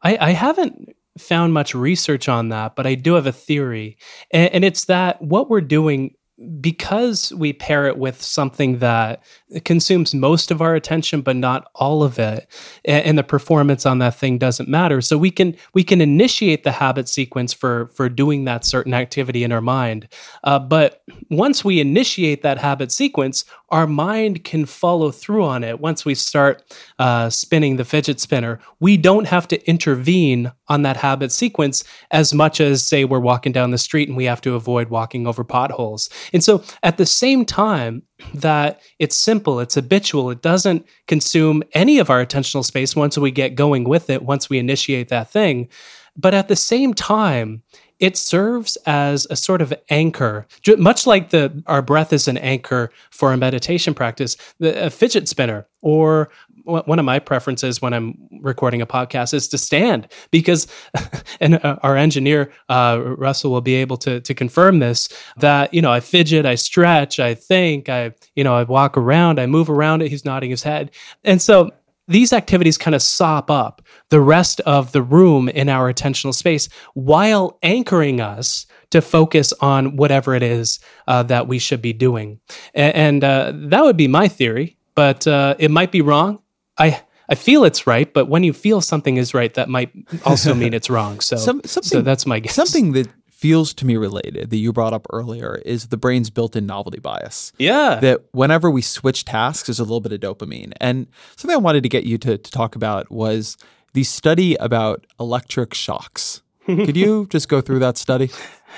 I, I haven't found much research on that, but I do have a theory. And, and, it's that what we're doing, because we pair it with something that consumes most of our attention, but not all of it, and, and, the performance on that thing doesn't matter. So we can we can initiate the habit sequence for for doing that certain activity in our mind. Uh, but once we initiate that habit sequence, our mind can follow through on it. Once we start uh, spinning the fidget spinner, we don't have to intervene on that habit sequence as much as, say, we're walking down the street and we have to avoid walking over potholes. And so at the same time, that it's simple, it's habitual, it doesn't consume any of our attentional space once we get going with it, once we initiate that thing. But at the same time, it serves as a sort of anchor, much like the our breath is an anchor for a meditation practice. The a fidget spinner or one of my preferences when I'm recording a podcast is to stand because, and uh, our engineer uh, Russell will be able to to confirm this that you know I fidget, I stretch, I think, I you know I walk around, I move around it. He's nodding his head, and so these activities kind of sop up the rest of the room in our attentional space while anchoring us to focus on whatever it is uh, that we should be doing. And, and uh, that would be my theory, but uh, it might be wrong. I I feel it's right, but when you feel something is right, that might also mean it's wrong. So, Some, so that's my guess. Something that feels to me related that you brought up earlier is the brain's built-in novelty bias. Yeah. That whenever we switch tasks, there's a little bit of dopamine. And something I wanted to get you to, to talk about was the study about electric shocks. Could you just go through that study?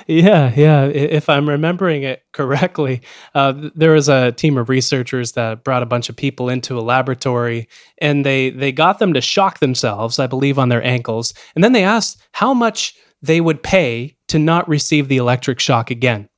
Yeah, yeah. If I'm remembering it correctly, uh, there was a team of researchers that brought a bunch of people into a laboratory, and they they got them to shock themselves, I believe, on their ankles, and then they asked how much they would pay to not receive the electric shock again.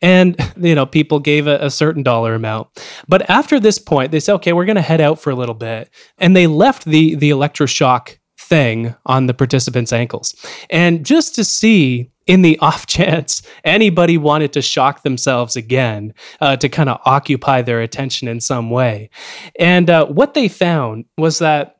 And you know, people gave a, a certain dollar amount, but after this point, they said, "Okay, we're going to head out for a little bit," and they left the the electroshock thing on the participants' ankles, and just to see in the off chance anybody wanted to shock themselves again uh, to kind of occupy their attention in some way. And uh, what they found was that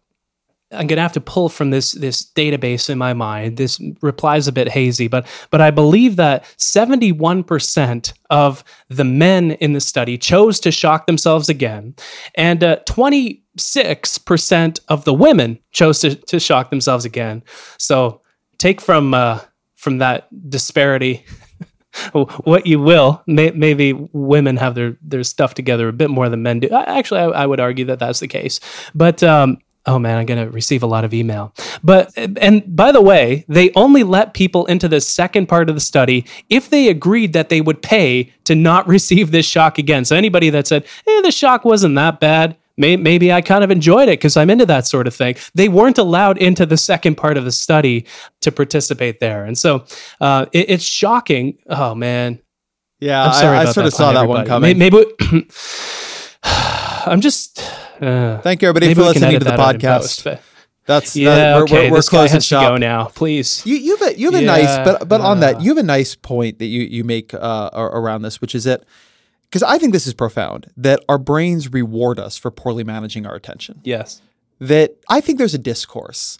I'm going to have to pull from this this database in my mind. This reply is a bit hazy, but but I believe that 71% of the men in the study chose to shock themselves again, and uh, 26% of the women chose to, to shock themselves again. So take from uh, from that disparity what you will. May, maybe women have their their stuff together a bit more than men do. Actually, I, I would argue that that's the case. But um, oh man, I'm going to receive a lot of email. But and by the way, they only let people into the second part of the study if they agreed that they would pay to not receive this shock again. So anybody that said, "Eh, the shock wasn't that bad." maybe I kind of enjoyed it because I'm into that sort of thing. They weren't allowed into the second part of the study to participate there, and so uh, it, it's shocking. Oh man, yeah, I'm sorry I, I sort of saw that one coming. Maybe, maybe I'm just. Uh, Thank you, everybody, for listening to the podcast. Post, that's yeah. That, we're, okay, we're, we're has shop. go now. Please. You, you have a you have a nice, but but uh, on that, you have a nice point that you you make uh, around this, which is that because I think this is profound that our brains reward us for poorly managing our attention. Yes. That I think there's a discourse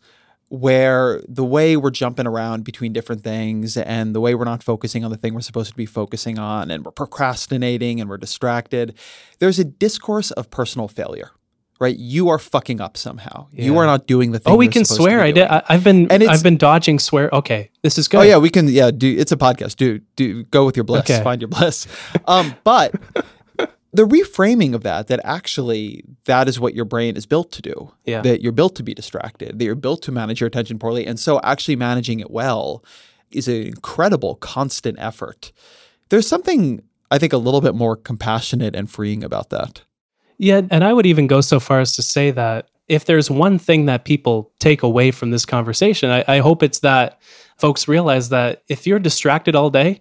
where the way we're jumping around between different things and the way we're not focusing on the thing we're supposed to be focusing on and we're procrastinating and we're distracted, there's a discourse of personal failure right? You are fucking up somehow. Yeah. You are not doing the thing. Oh, we can swear. I did. I, have been. And I've been dodging swear. Okay, this is good. Oh yeah, we can. Yeah, do. It's a podcast. Do do go with your bliss. Okay. Find your bliss. Um, but the reframing of that, that actually that is what your brain is built to do. Yeah. That you're built to be distracted. That you're built to manage your attention poorly, and so actually managing it well is an incredible constant effort. There's something I think a little bit more compassionate and freeing about that. Yeah, and I would even go so far as to say that if there's one thing that people take away from this conversation, I, I hope it's that folks realize that if you're distracted all day,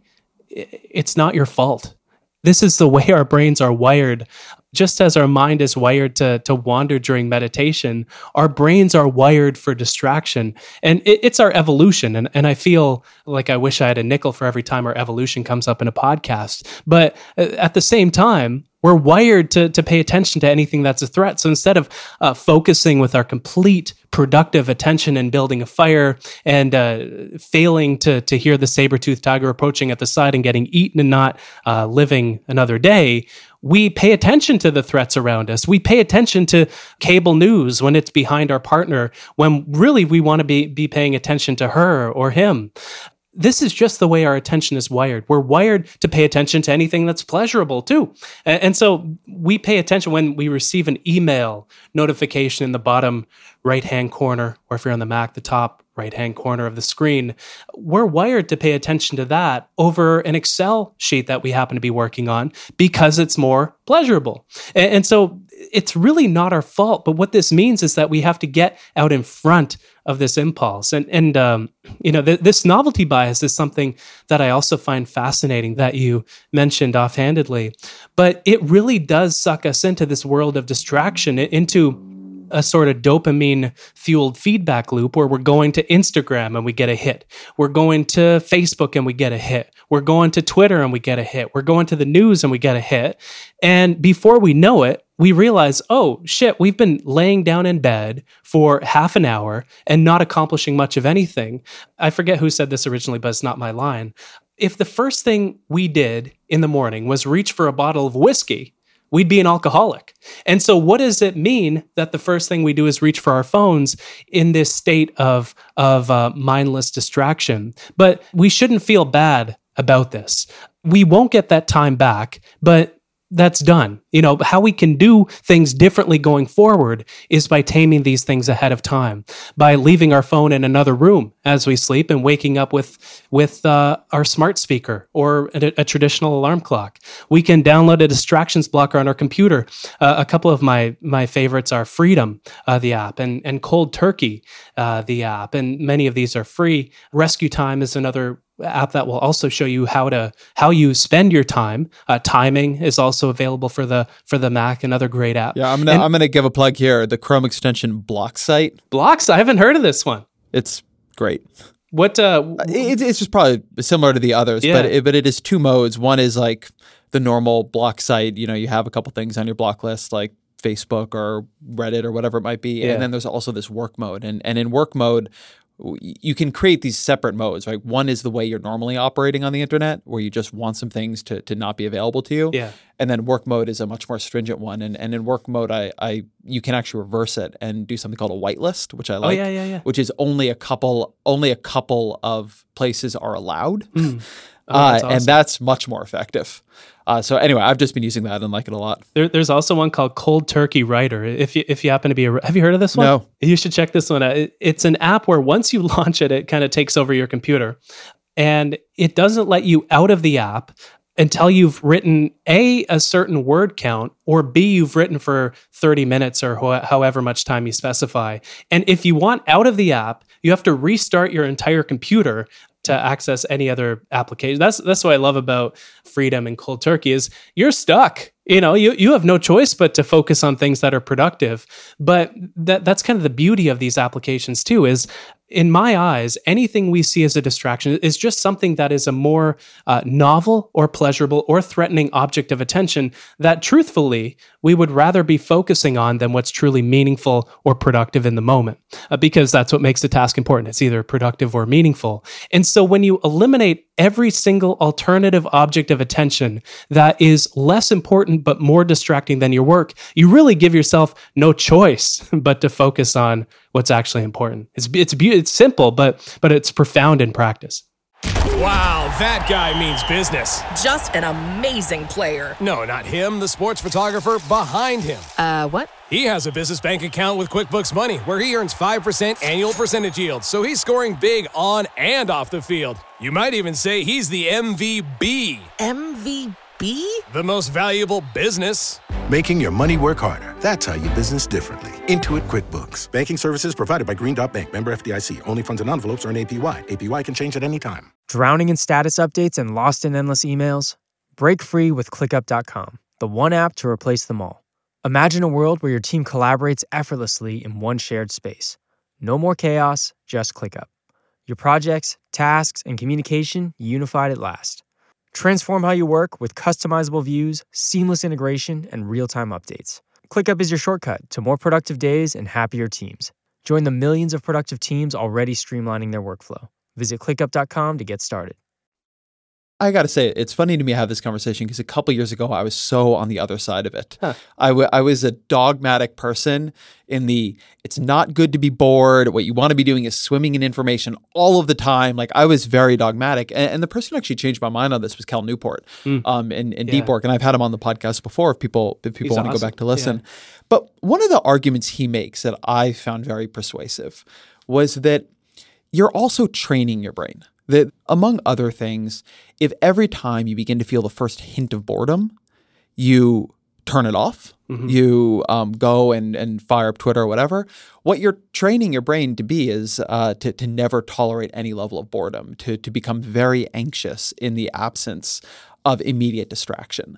it's not your fault. This is the way our brains are wired. Just as our mind is wired to, to wander during meditation, our brains are wired for distraction. And it, it's our evolution. And, and I feel like I wish I had a nickel for every time our evolution comes up in a podcast. But uh, at the same time, we're wired to, to pay attention to anything that's a threat. So instead of uh, focusing with our complete productive attention and building a fire and uh, failing to, to hear the saber-toothed tiger approaching at the side and getting eaten and not uh, living another day, we pay attention to the threats around us. We pay attention to cable news when it's behind our partner, when really we want to be, be paying attention to her or him this is just the way our attention is wired. We're wired to pay attention to anything that's pleasurable too. And, so we pay attention when we receive an email notification in the bottom right hand corner, or if you're on the Mac, the top right hand corner of the screen. We're wired to pay attention to that over an Excel sheet that we happen to be working on because it's more pleasurable. And, so it's really not our fault. But what this means is that we have to get out in front of this impulse. And and um, you know, th- this novelty bias is something that I also find fascinating that you mentioned offhandedly. But it really does suck us into this world of distraction, into a sort of dopamine fueled feedback loop where we're going to Instagram and we get a hit. We're going to Facebook and we get a hit. We're going to Twitter and we get a hit. We're going to the news and we get a hit. And before we know it, we realize, oh shit, we've been laying down in bed for half an hour and not accomplishing much of anything. I forget who said this originally, but it's not my line. If the first thing we did in the morning was reach for a bottle of whiskey, we'd be an alcoholic. And so, what does it mean that the first thing we do is reach for our phones in this state of, of uh, mindless distraction? But we shouldn't feel bad about this. We won't get that time back, but that's done. You know, how we can do things differently going forward is by taming these things ahead of time, by leaving our phone in another room as we sleep and waking up with with uh, our smart speaker or a, a, traditional alarm clock. We can download a distractions blocker on our computer. Uh, a couple of my my favorites are Freedom, uh, the app, and and Cold Turkey, uh, the app, and many of these are free. Rescue Time is another app that will also show you how to how you spend your time. Uh, timing is also available for the for the Mac, another great app. Yeah, I'm gonna and I'm gonna give a plug here. The Chrome extension BlockSite. Blocks. I haven't heard of this one. It's great. What? Uh, uh it, it's just probably similar to the others, yeah. but it, but it is two modes. One is like the normal BlockSite. You know, you have a couple things on your block list, like Facebook or Reddit or whatever it might be. Yeah. And then there's also this work mode. And and in work mode, you can create these separate modes, right? One is the way you're normally operating on the internet, where you just want some things to, to not be available to you. Yeah. And then work mode is a much more stringent one. And and in work mode, I, I you can actually reverse it and do something called a whitelist, which I like. Oh, yeah, yeah, yeah. Which is only a couple only a couple of places are allowed. Mm. Oh, uh, awesome. And that's much more effective. Uh, so anyway, I've just been using that and like it a lot. There, there's also one called Cold Turkey Writer. If you if you happen to be a, have you heard of this one? No. You should check this one out. It, it's an app where once you launch it, it kind of takes over your computer, and it doesn't let you out of the app until you've written a a certain word count or b you've written for 30 minutes or ho- however much time you specify and if you want out of the app you have to restart your entire computer to access any other application. That's that's what I love about freedom and cold turkey is you're stuck. You know, you, you have no choice but to focus on things that are productive. But that that's kind of the beauty of these applications too, is in my eyes, anything we see as a distraction is just something that is a more uh, novel or pleasurable or threatening object of attention that truthfully we would rather be focusing on than what's truly meaningful or productive in the moment, uh, because that's what makes the task important. It's either productive or meaningful. And so when you eliminate every single alternative object of attention that is less important but more distracting than your work, you really give yourself no choice but to focus on what's actually important. It's it's it's simple, but but it's profound in practice. Wow, that guy means business. Just an amazing player. No, not him, the sports photographer behind him. Uh, what? He has a business bank account with QuickBooks Money where he earns 5% annual percentage yield, so he's scoring big on and off the field. You might even say he's the MVB. MVB. MVB? The most valuable business. Making your money work harder. That's how you business differently. Intuit QuickBooks. Banking services provided by Green Dot Bank. Member FDIC. Only funds and envelopes earn APY. APY can change at any time. Drowning in status updates and lost in endless emails? Break free with ClickUp.com, the one app to replace them all. Imagine a world where your team collaborates effortlessly in one shared space. No more chaos, just ClickUp. Your projects, tasks, and communication unified at last. Transform how you work with customizable views, seamless integration, and real time updates. ClickUp is your shortcut to more productive days and happier teams. Join the millions of productive teams already streamlining their workflow. Visit clickup.com to get started. I got to say, it's funny to me to have this conversation because a couple years ago, I was so on the other side of it. Huh. I, w- I was a dogmatic person in the it's not good to be bored. What you want to be doing is swimming in information all of the time. Like I was very dogmatic. And, and the person who actually changed my mind on this was Cal Newport mm. um, in, in yeah. Deep Work. And I've had him on the podcast before if people, if people want to go back to listen. Yeah. But one of the arguments he makes that I found very persuasive was that you're also training your brain that among other things, if every time you begin to feel the first hint of boredom, you turn it off, mm-hmm. you um, go and, and fire up Twitter or whatever, what you're training your brain to be is uh, to, to never tolerate any level of boredom, to, to become very anxious in the absence of immediate distraction.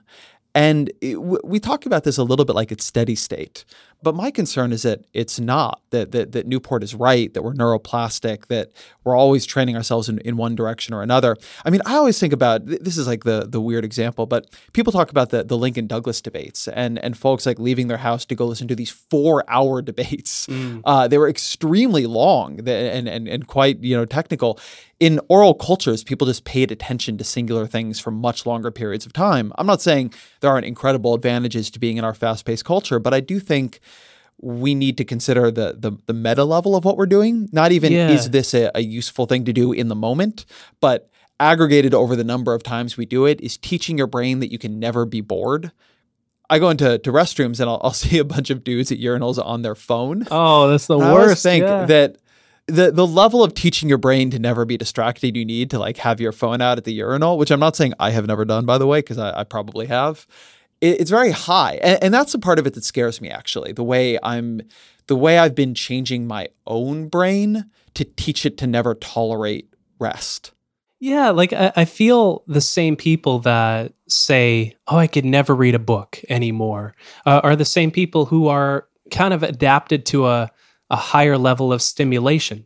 And it, we talk about this a little bit like it's steady state. But my concern is that it's not, that, that, that Newport is right, that we're neuroplastic, that we're always training ourselves in, in one direction or another. I mean, I always think about this is like the, the weird example, but people talk about the, the Lincoln Douglas debates and, and folks like leaving their house to go listen to these four hour debates. Mm. Uh, they were extremely long and, and, and quite you know technical. In oral cultures, people just paid attention to singular things for much longer periods of time. I'm not saying there aren't incredible advantages to being in our fast-paced culture, but I do think we need to consider the the, the meta level of what we're doing. Not even Yeah. is this a, a useful thing to do in the moment, but aggregated over the number of times we do it is teaching your brain that you can never be bored. I go into to restrooms and I'll, I'll see a bunch of dudes at urinals on their phone. Oh, that's the I worst. think yeah. that the the level of teaching your brain to never be distracted you need to like have your phone out at the urinal, which I'm not saying I have never done by the way, because I, I probably have. It, it's very high, and, and that's the part of it that scares me actually. The way I'm, the way I've been changing my own brain to teach it to never tolerate rest. Yeah, like I, I feel the same people that say, "Oh, I could never read a book anymore," uh, are the same people who are kind of adapted to a a higher level of stimulation.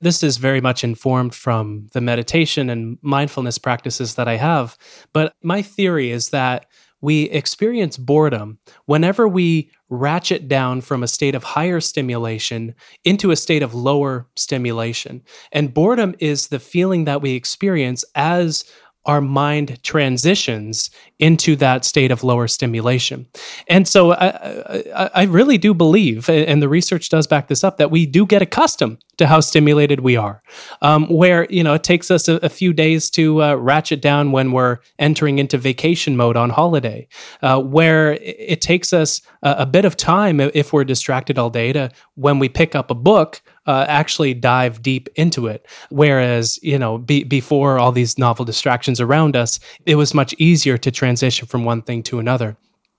This is very much informed from the meditation and mindfulness practices that I have. But my theory is that we experience boredom whenever we ratchet down from a state of higher stimulation into a state of lower stimulation. And boredom is the feeling that we experience as our mind transitions into that state of lower stimulation. And so I, I, I really do believe, and the research does back this up, that we do get accustomed to how stimulated we are. Um, where, you know, it takes us a, a few days to uh, ratchet down when we're entering into vacation mode on holiday, uh, where it, takes us a, a bit of time if we're distracted all day to when we pick up a book uh, actually dive deep into it. Whereas, you know, be, before all these novel distractions around us, it was much easier to transition from one thing to another.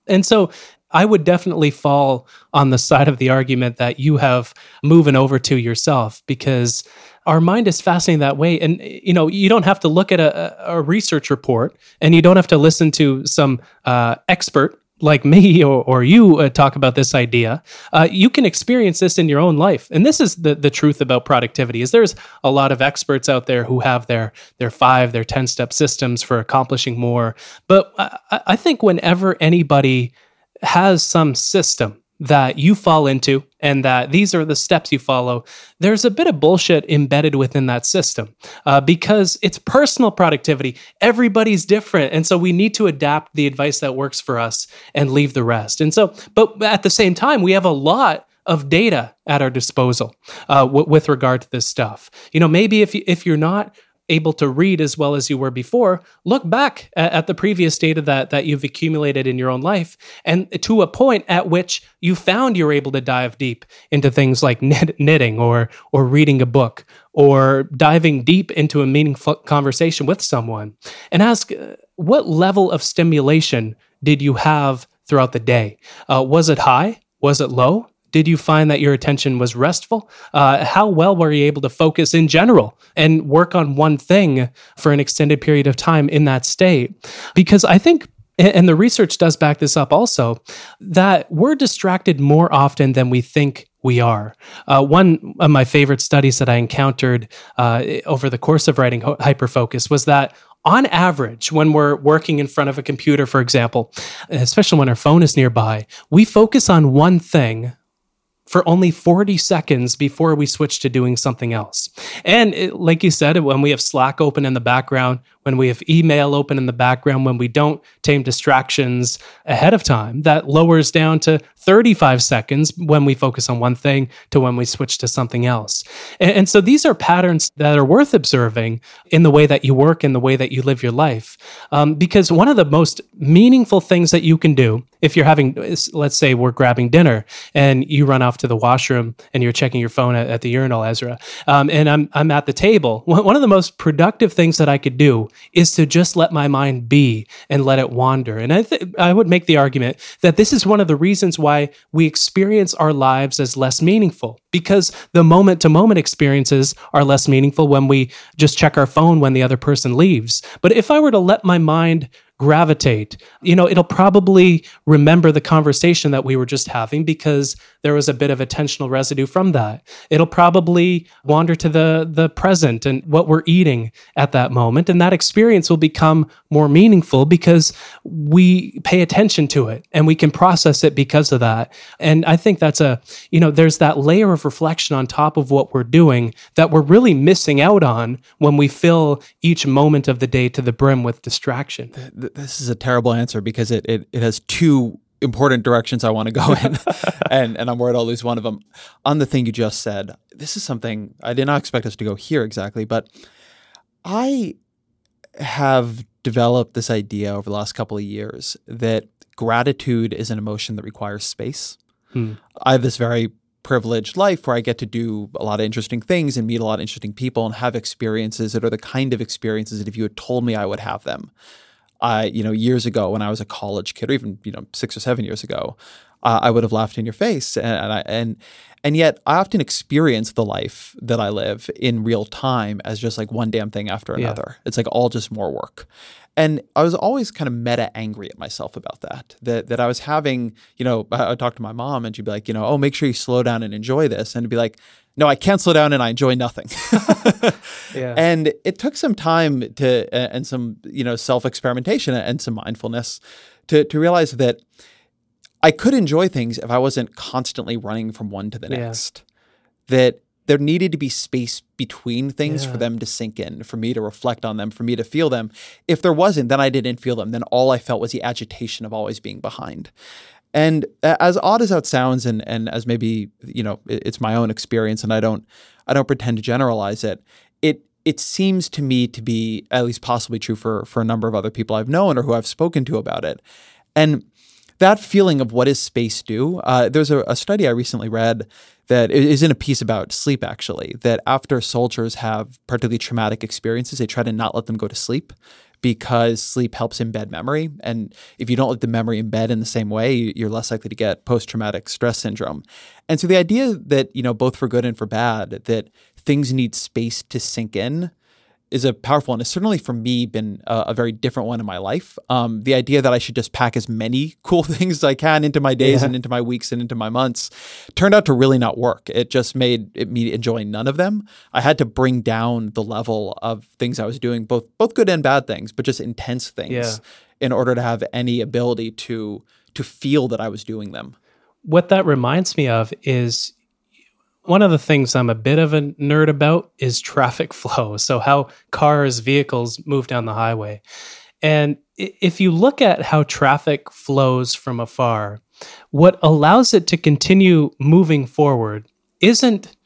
And so I would definitely fall on the side of the argument that you have moving over to yourself because our mind is fascinating that way. And, you know, you don't have to look at a, a research report and you don't have to listen to some uh, expert like me or, or you uh, talk about this idea. Uh, you can experience this in your own life. And this is the, the truth about productivity is there's a lot of experts out there who have their their five their 10 step systems for accomplishing more. But I, I think whenever anybody has some system that you fall into and that these are the steps you follow, there's a bit of bullshit embedded within that system uh, because it's personal productivity. Everybody's different. And so we need to adapt the advice that works for us and leave the rest. And so, but at the same time, we have a lot of data at our disposal uh, w- with regard to this stuff. You know, maybe if, you, if you're not able to read as well as you were before, look back at, at, the previous data that that you've accumulated in your own life, and to a point at which you found you're able to dive deep into things like knit, knitting or or reading a book or diving deep into a meaningful conversation with someone, and ask uh, what level of stimulation did you have throughout the day? Uh, was it high? Was it low? Did you find that your attention was restful? Uh, how well were you able to focus in general and work on one thing for an extended period of time in that state? Because I think and the research does back this up also that we're distracted more often than we think we are. Uh, one of my favorite studies that I encountered uh, over the course of writing Hyperfocus was that on average, when we're working in front of a computer, for example, especially when our phone is nearby, we focus on one thing for only 40 seconds before we switch to doing something else. And it, like you said, when we have Slack open in the background, when we have email open in the background, when we don't tame distractions ahead of time, that lowers down to 35 seconds when we focus on one thing to when we switch to something else. And, and so these are patterns that are worth observing in the way that you work, in the way that you live your life. Um, because one of the most meaningful things that you can do if you're having, let's say we're grabbing dinner and you run off to the washroom and you're checking your phone at, at the urinal, Ezra, um, and I'm, I'm at the table, one of the most productive things that I could do is to just let my mind be and let it wander. And I, th- I would make the argument that this is one of the reasons why we experience our lives as less meaningful because the moment to moment experiences are less meaningful when we just check our phone when the other person leaves. But if I were to let my mind gravitate. You know, it'll probably remember the conversation that we were just having because there was a bit of attentional residue from that. It'll probably wander to the the present and what we're eating at that moment and that experience will become more meaningful because we pay attention to it and we can process it because of that. And I think that's a, you know, there's that layer of reflection on top of what we're doing that we're really missing out on when we fill each moment of the day to the brim with distraction th- this is a terrible answer because it, it, it has two important directions I want to go in, and and I'm worried I'll lose one of them. On the thing you just said, this is something I did not expect us to go here exactly, but I have developed this idea over the last couple of years that gratitude is an emotion that requires space. Hmm. I have this very privileged life where I get to do a lot of interesting things and meet a lot of interesting people and have experiences that are the kind of experiences that if you had told me I would have them, I, you know, years ago when I was a college kid, or even you know six or seven years ago, uh, I would have laughed in your face, and and, I, and and yet I often experience the life that I live in real time as just like one damn thing after Yeah. another. It's like all just more work. And I was always kind of meta angry at myself about that. That that I was having, you know, I would talk to my mom and she'd be like, you know, oh, make sure you slow down and enjoy this. And it'd be like, no, I can't slow down and I enjoy nothing. Yeah. And it took some time to uh, and some you know self experimentation and some mindfulness to to realize that I could enjoy things if I wasn't constantly running from one to the Yeah. next. That there needed to be space between things Yeah. for them to sink in, for me to reflect on them, for me to feel them. If there wasn't, then I didn't feel them. Then all I felt was the agitation of always being behind. And as odd as that sounds, and and as maybe you know, it's my own experience, and I don't I don't pretend to generalize it. It it seems to me to be at least possibly true for for a number of other people I've known or who I've spoken to about it. And that feeling of what does space do? Uh, there's a, a study I recently read that i- in a piece about sleep, actually, that after soldiers have particularly traumatic experiences, they try to not let them go to sleep because sleep helps embed memory. And if you don't let the memory embed in the same way, you- you're less likely to get post traumatic stress syndrome. And so the idea that, you know, both for good and for bad, that things need space to sink in is a powerful one. It's certainly for me been a, a very different one in my life. Um, the idea that I should just pack as many cool things as I can into my days Yeah. and into my weeks and into my months turned out to really not work. It just made it me enjoy none of them. I had to bring down the level of things I was doing, both both good and bad things, but just intense things, Yeah. in order to have any ability to to feel that I was doing them. what that reminds me of is one of the things I'm a bit of a nerd about is traffic flow. So, how cars, vehicles move down the highway. And if you look at how traffic flows from afar, what allows it to continue moving forward isn't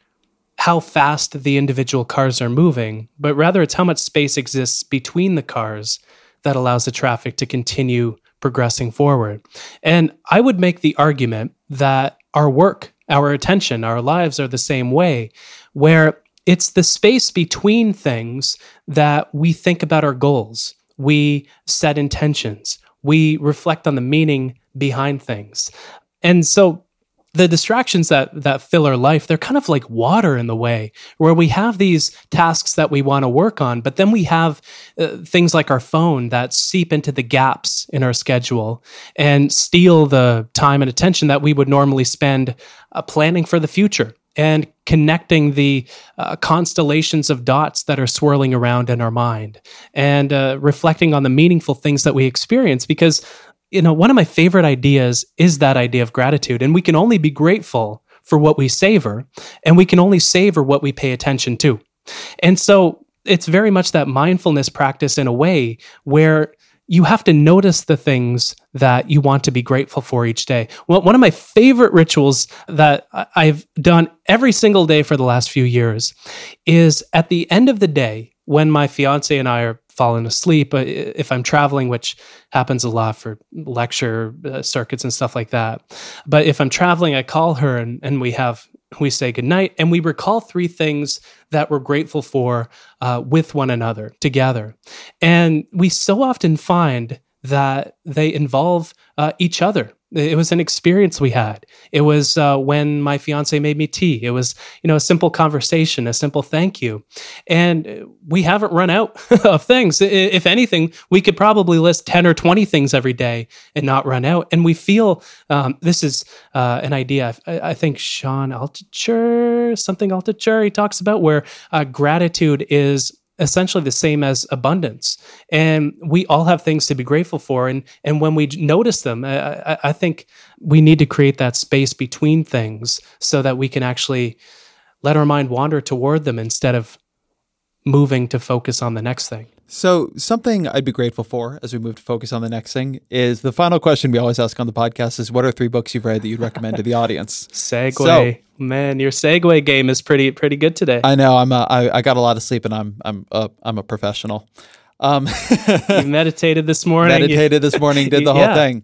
how fast the individual cars are moving, but rather it's how much space exists between the cars that allows the traffic to continue progressing forward. And I would make the argument that our work, our attention, our lives are the same way, where it's the space between things that we think about our goals, we set intentions, we reflect on the meaning behind things. And so the distractions that that fill our life they're kind of like water in the way where we have these tasks that we want to work on but then we have uh, things like our phone that seep into the gaps in our schedule and steal the time and attention that we would normally spend uh, planning for the future and connecting the uh, constellations of dots that are swirling around in our mind and uh, reflecting on the meaningful things that we experience because you know, one of my favorite ideas is that idea of gratitude. And we can only be grateful for what we savor, and we can only savor what we pay attention to. And so it's very much that mindfulness practice in a way where you have to notice the things that you want to be grateful for each day. Well, one of my favorite rituals that I've done every single day for the last few years is at the end of the day, when my fiance and I are falling asleep, uh, if I'm traveling, which happens a lot for lecture uh, circuits and stuff like that. But if I'm traveling, I call her and, and we have we say goodnight and we recall three things that we're grateful for uh, with one another together. And we so often find that they involve uh, each other. It was an experience we had. It was uh, when my fiance made me tea. It was, you know, a simple conversation, a simple thank you, and we haven't run out of things. If anything, we could probably list ten or twenty things every day and not run out. And we feel um, this is uh, an idea. I, I think Sean Altucher, something Altucher, he talks about where uh, gratitude is essentially the same as abundance. And we all have things to be grateful for. And and when we notice them I, I, think we need to create that space between things so that we can actually let our mind wander toward them instead of moving to focus on the next thing So, something I'd be grateful for as we move to focus on the next thing is the final question we always ask on the podcast is what are three books you've read that you'd recommend to the audience? segue. So- Man, your segue game is pretty pretty good today. I know I'm a, I, I got a lot of sleep and I'm I'm a, I'm a professional. Um, you meditated this morning. Meditated this morning, did the whole thing.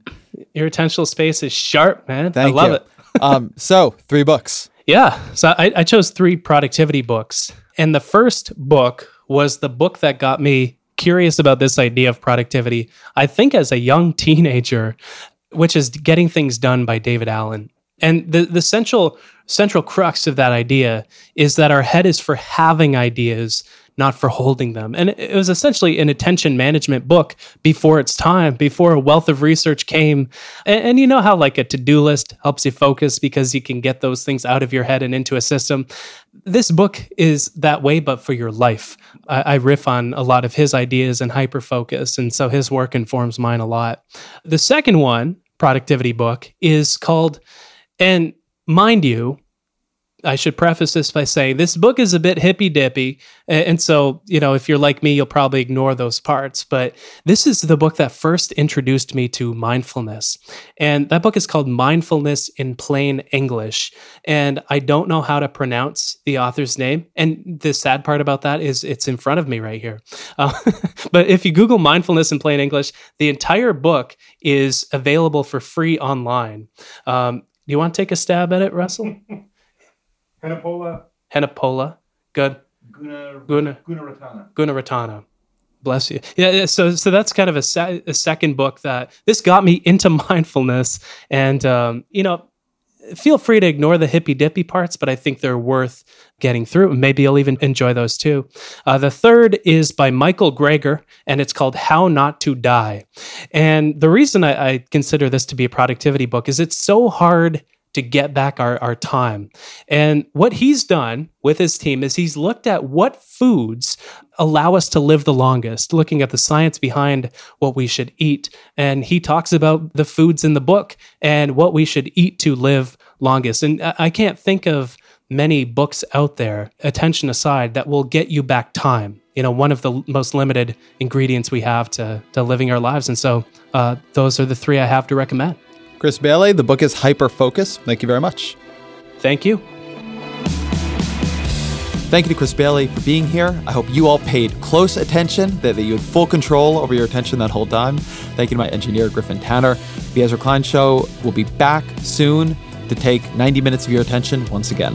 Your attentional space is sharp, man. Thank I love you. it. um, so, three books. Yeah. So I, I chose three productivity books. And the first book was the book that got me curious about this idea of productivity, I think as a young teenager, which is Getting Things Done by David Allen. And the, the central central crux of that idea is that our head is for having ideas, not for holding them. And it, was essentially an attention management book before its time, before a wealth of research came. And, and you know how like a to-do list helps you focus because you can get those things out of your head and into a system. This book is that way, but for your life. I, I riff on a lot of his ideas and Hyperfocus, and so his work informs mine a lot. The second one, productivity book, is called, and mind you, I should preface this by saying this book is a bit hippy dippy. And so, you know, if you're like me, you'll probably ignore those parts. But this is the book that first introduced me to mindfulness. And that book is called Mindfulness in Plain English. And I don't know how to pronounce the author's name. And the sad part about that is it's in front of me right here. Uh, but if you Google mindfulness in plain English, the entire book is available for free online. Um, do you want to take a stab at it, Russell? Henepola Henepola. Good. Guna Guna. Gunaratana. Gunaratana. Bless you. Yeah, yeah, so so that's kind of a, se- a second book that this got me into mindfulness, and um, you know, feel free to ignore the hippy dippy parts, but I think they're worth getting through. and Maybe you'll even enjoy those too. Uh, the third is by Michael Greger, and it's called How Not to Die. And the reason I, I consider this to be a productivity book is it's so hard to get back our, our time. And what he's done with his team is he's looked at what foods allow us to live the longest, looking at the science behind what we should eat. And he talks about the foods in the book and what we should eat to live longest. And I can't think of many books out there, attention aside, that will get you back time. You know, one of the most limited ingredients we have to, to living our lives. And so uh, those are the three I have to recommend. Chris Bailey, the book is Hyperfocus. Thank you very much. Thank you. Thank you to Chris Bailey for being here. I hope you all paid close attention, that, that you had full control over your attention that whole time. Thank you to my engineer, Griffin Tanner. The Ezra Klein Show will be back soon to take 90 minutes of your attention once again.